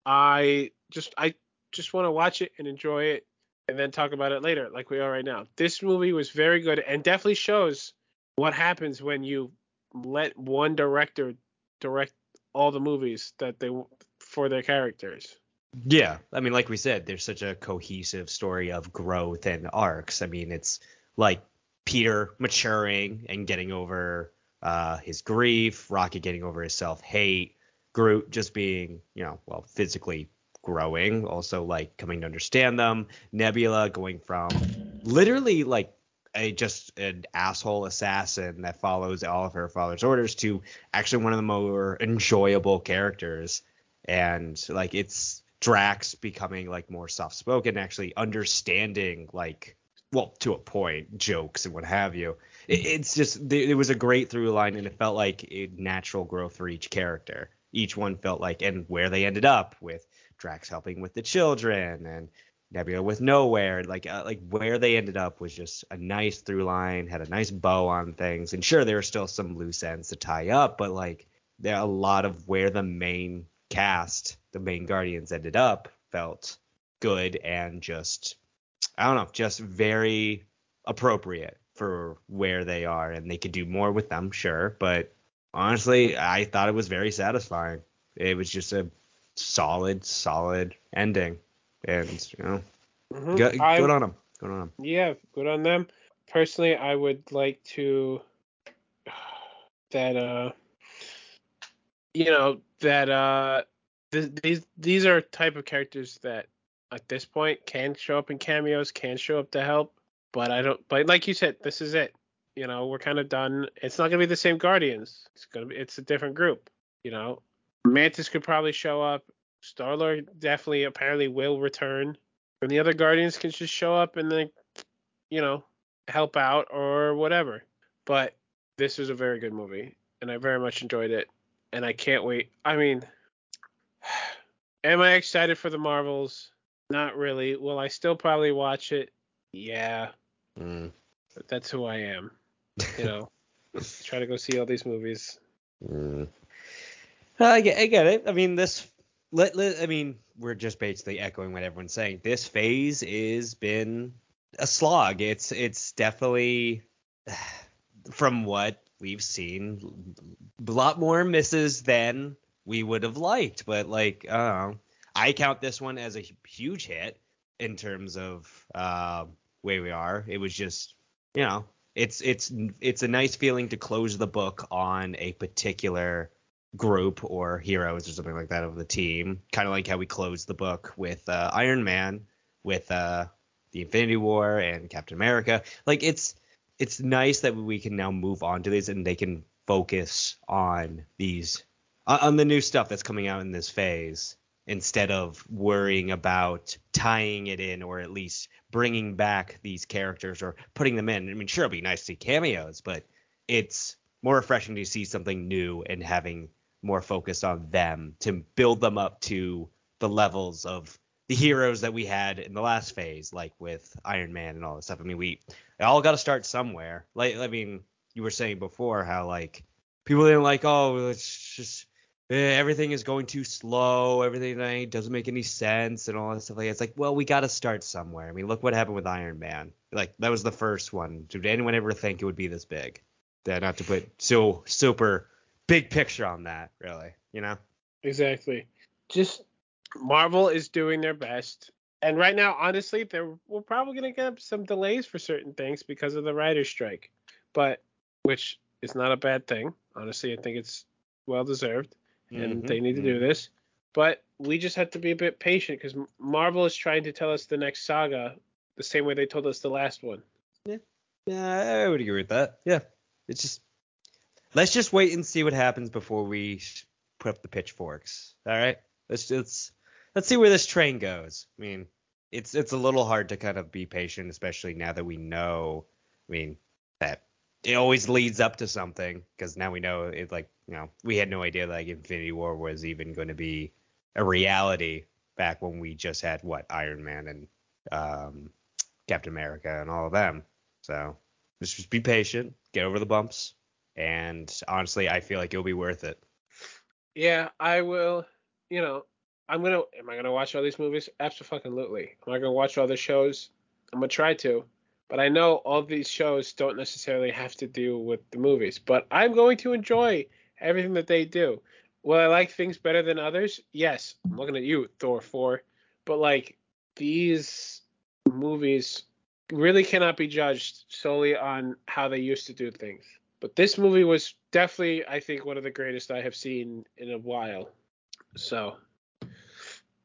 I just I just want to watch it and enjoy it and then talk about it later, like we are right now. This movie was very good and definitely shows what happens when you let one director direct all the movies that they for their characters. Yeah, I mean, like we said, there's such a cohesive story of growth and arcs. I mean, it's like Peter maturing and getting over uh, his grief, Rocket getting over his self hate, Groot just being, you know, well, physically growing, also like coming to understand them, Nebula going from literally like a just an asshole assassin that follows all of her father's orders to actually one of the more enjoyable characters and like it's Drax becoming like more soft spoken, actually understanding like well to a point jokes and what have you. It, it's just it, was a great through line and it felt like a natural growth for each character. Each one felt like and where they ended up with Drax helping with the children and Nebula with Knowhere like uh, like where they ended up was just a nice through line, had a nice bow on things. And sure there were still some loose ends to tie up, but like there a lot of where the main cast, the main Guardians ended up felt good and just I don't know, just very appropriate for where they are and they could do more with them, sure, but honestly, I thought it was very satisfying. It was just a solid solid ending and you know, Mhm. good, I- good on them. Good on them. Yeah, good on them. Personally, I would like to that uh you know that uh th- these these are type of characters that at this point can show up in cameos, can show up to help, but I don't but like you said, this is it. You know, we're kind of done. It's not going to be the same Guardians. It's going to be it's a different group, you know. Mantis could probably show up. Star-Lord definitely apparently will return. And the other Guardians can just show up and then you know, help out or whatever. But this is a very good movie. and I very much enjoyed it, and I can't wait. I mean, am I excited for the Marvels? Not really. Will I still probably watch it? Yeah, Mm. but that's who I am. You know, try to go see all these movies. Mm. I get, I get it. I mean, this. Let, let, I mean, we're just basically echoing what everyone's saying. This phase is been a slog. It's it's definitely from what we've seen, a lot more misses than we would have liked. But like, I. I count this one as a huge hit in terms of uh, where we are. It was just, you know, it's it's it's a nice feeling to close the book on a particular group or heroes or something like that of the team. Kind of like how we closed the book with uh, Iron Man, with uh, the Infinity War and Captain America. Like it's it's nice that we can now move on to these and they can focus on these on the new stuff that's coming out in this phase instead of worrying about tying it in or at least bringing back these characters or putting them in. I mean, sure, it'd be nice to see cameos, but it's more refreshing to see something new and having more focused on them to build them up to the levels of the heroes that we had in the last phase, like with Iron Man and all this stuff. I mean, we all got to start somewhere. Like, I mean, you were saying before how like people didn't like, oh, it's just eh, everything is going too slow, everything doesn't make any sense, and all that stuff like that. It's like, well, we got to start somewhere. I mean, look what happened with Iron Man. Like that was the first one. Did anyone ever think it would be this big? That not to put so super big picture on that, really, you know? Exactly. Just Marvel is doing their best. And right now, honestly, there we're probably gonna get some delays for certain things because of the writer's strike. But which is not a bad thing. Honestly, I think it's well deserved and Mhm, they need to do mhm. this. But we just have to be a bit patient because Marvel is trying to tell us the next saga the same way they told us the last one. Yeah. Yeah, I would agree with that. Yeah, it's just let's just wait and see what happens before we put up the pitchforks. All right, let's let's let's see where this train goes. I mean, it's it's a little hard to kind of be patient, especially now that we know. I mean, that it always leads up to something because now we know it. Like you know, we had no idea like Infinity War was even going to be a reality back when we just had what Iron Man and um, Captain America and all of them. So just, just be patient, get over the bumps, and honestly, I feel like it'll be worth it. Yeah, I will. You know, I'm gonna. Am I gonna watch all these movies? Absolutely. Am I gonna watch all the shows? I'm gonna try to. But I know all these shows don't necessarily have to do with the movies. But I'm going to enjoy everything that they do. Will I like things better than others? Yes. I'm looking at you, Thor 4. But like these movies really cannot be judged solely on how they used to do things. But this movie was definitely, I think, one of the greatest I have seen in a while. So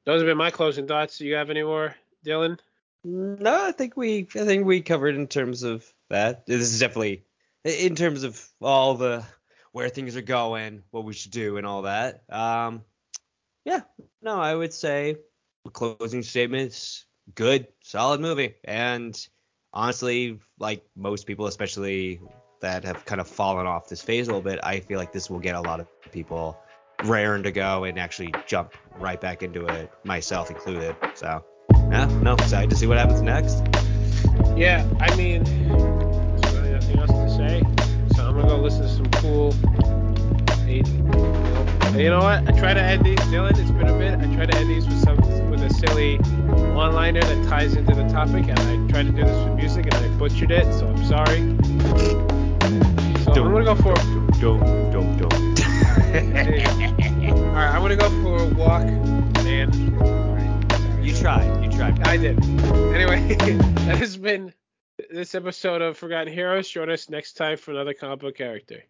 those have been my closing thoughts. Do you have any more, Dylan? No, I think we I think we covered in terms of that. This is definitely in terms of all the where things are going, what we should do, and all that. Um, yeah, no, I would say closing statements, good, solid movie, and honestly, like most people, especially that have kind of fallen off this phase a little bit, I feel like this will get a lot of people raring to go and actually jump right back into it, myself included. So, yeah, no, excited to see what happens next. Yeah, I mean, nothing else to say. So I'm gonna go listen to some cool. eight- You know what? I try to end these, Dylan. It's been a bit. I try to end these with some with a silly one-liner that ties into the topic, and I tried to do this with music, and I butchered it. So I'm sorry. So I'm gonna go for. Don't, don't, don't. There you go. All right, I'm gonna go for a walk, man. you tried, you tried. I did. Anyway, that has been this episode of Forgotten Heroes. Join us next time for another comic book character.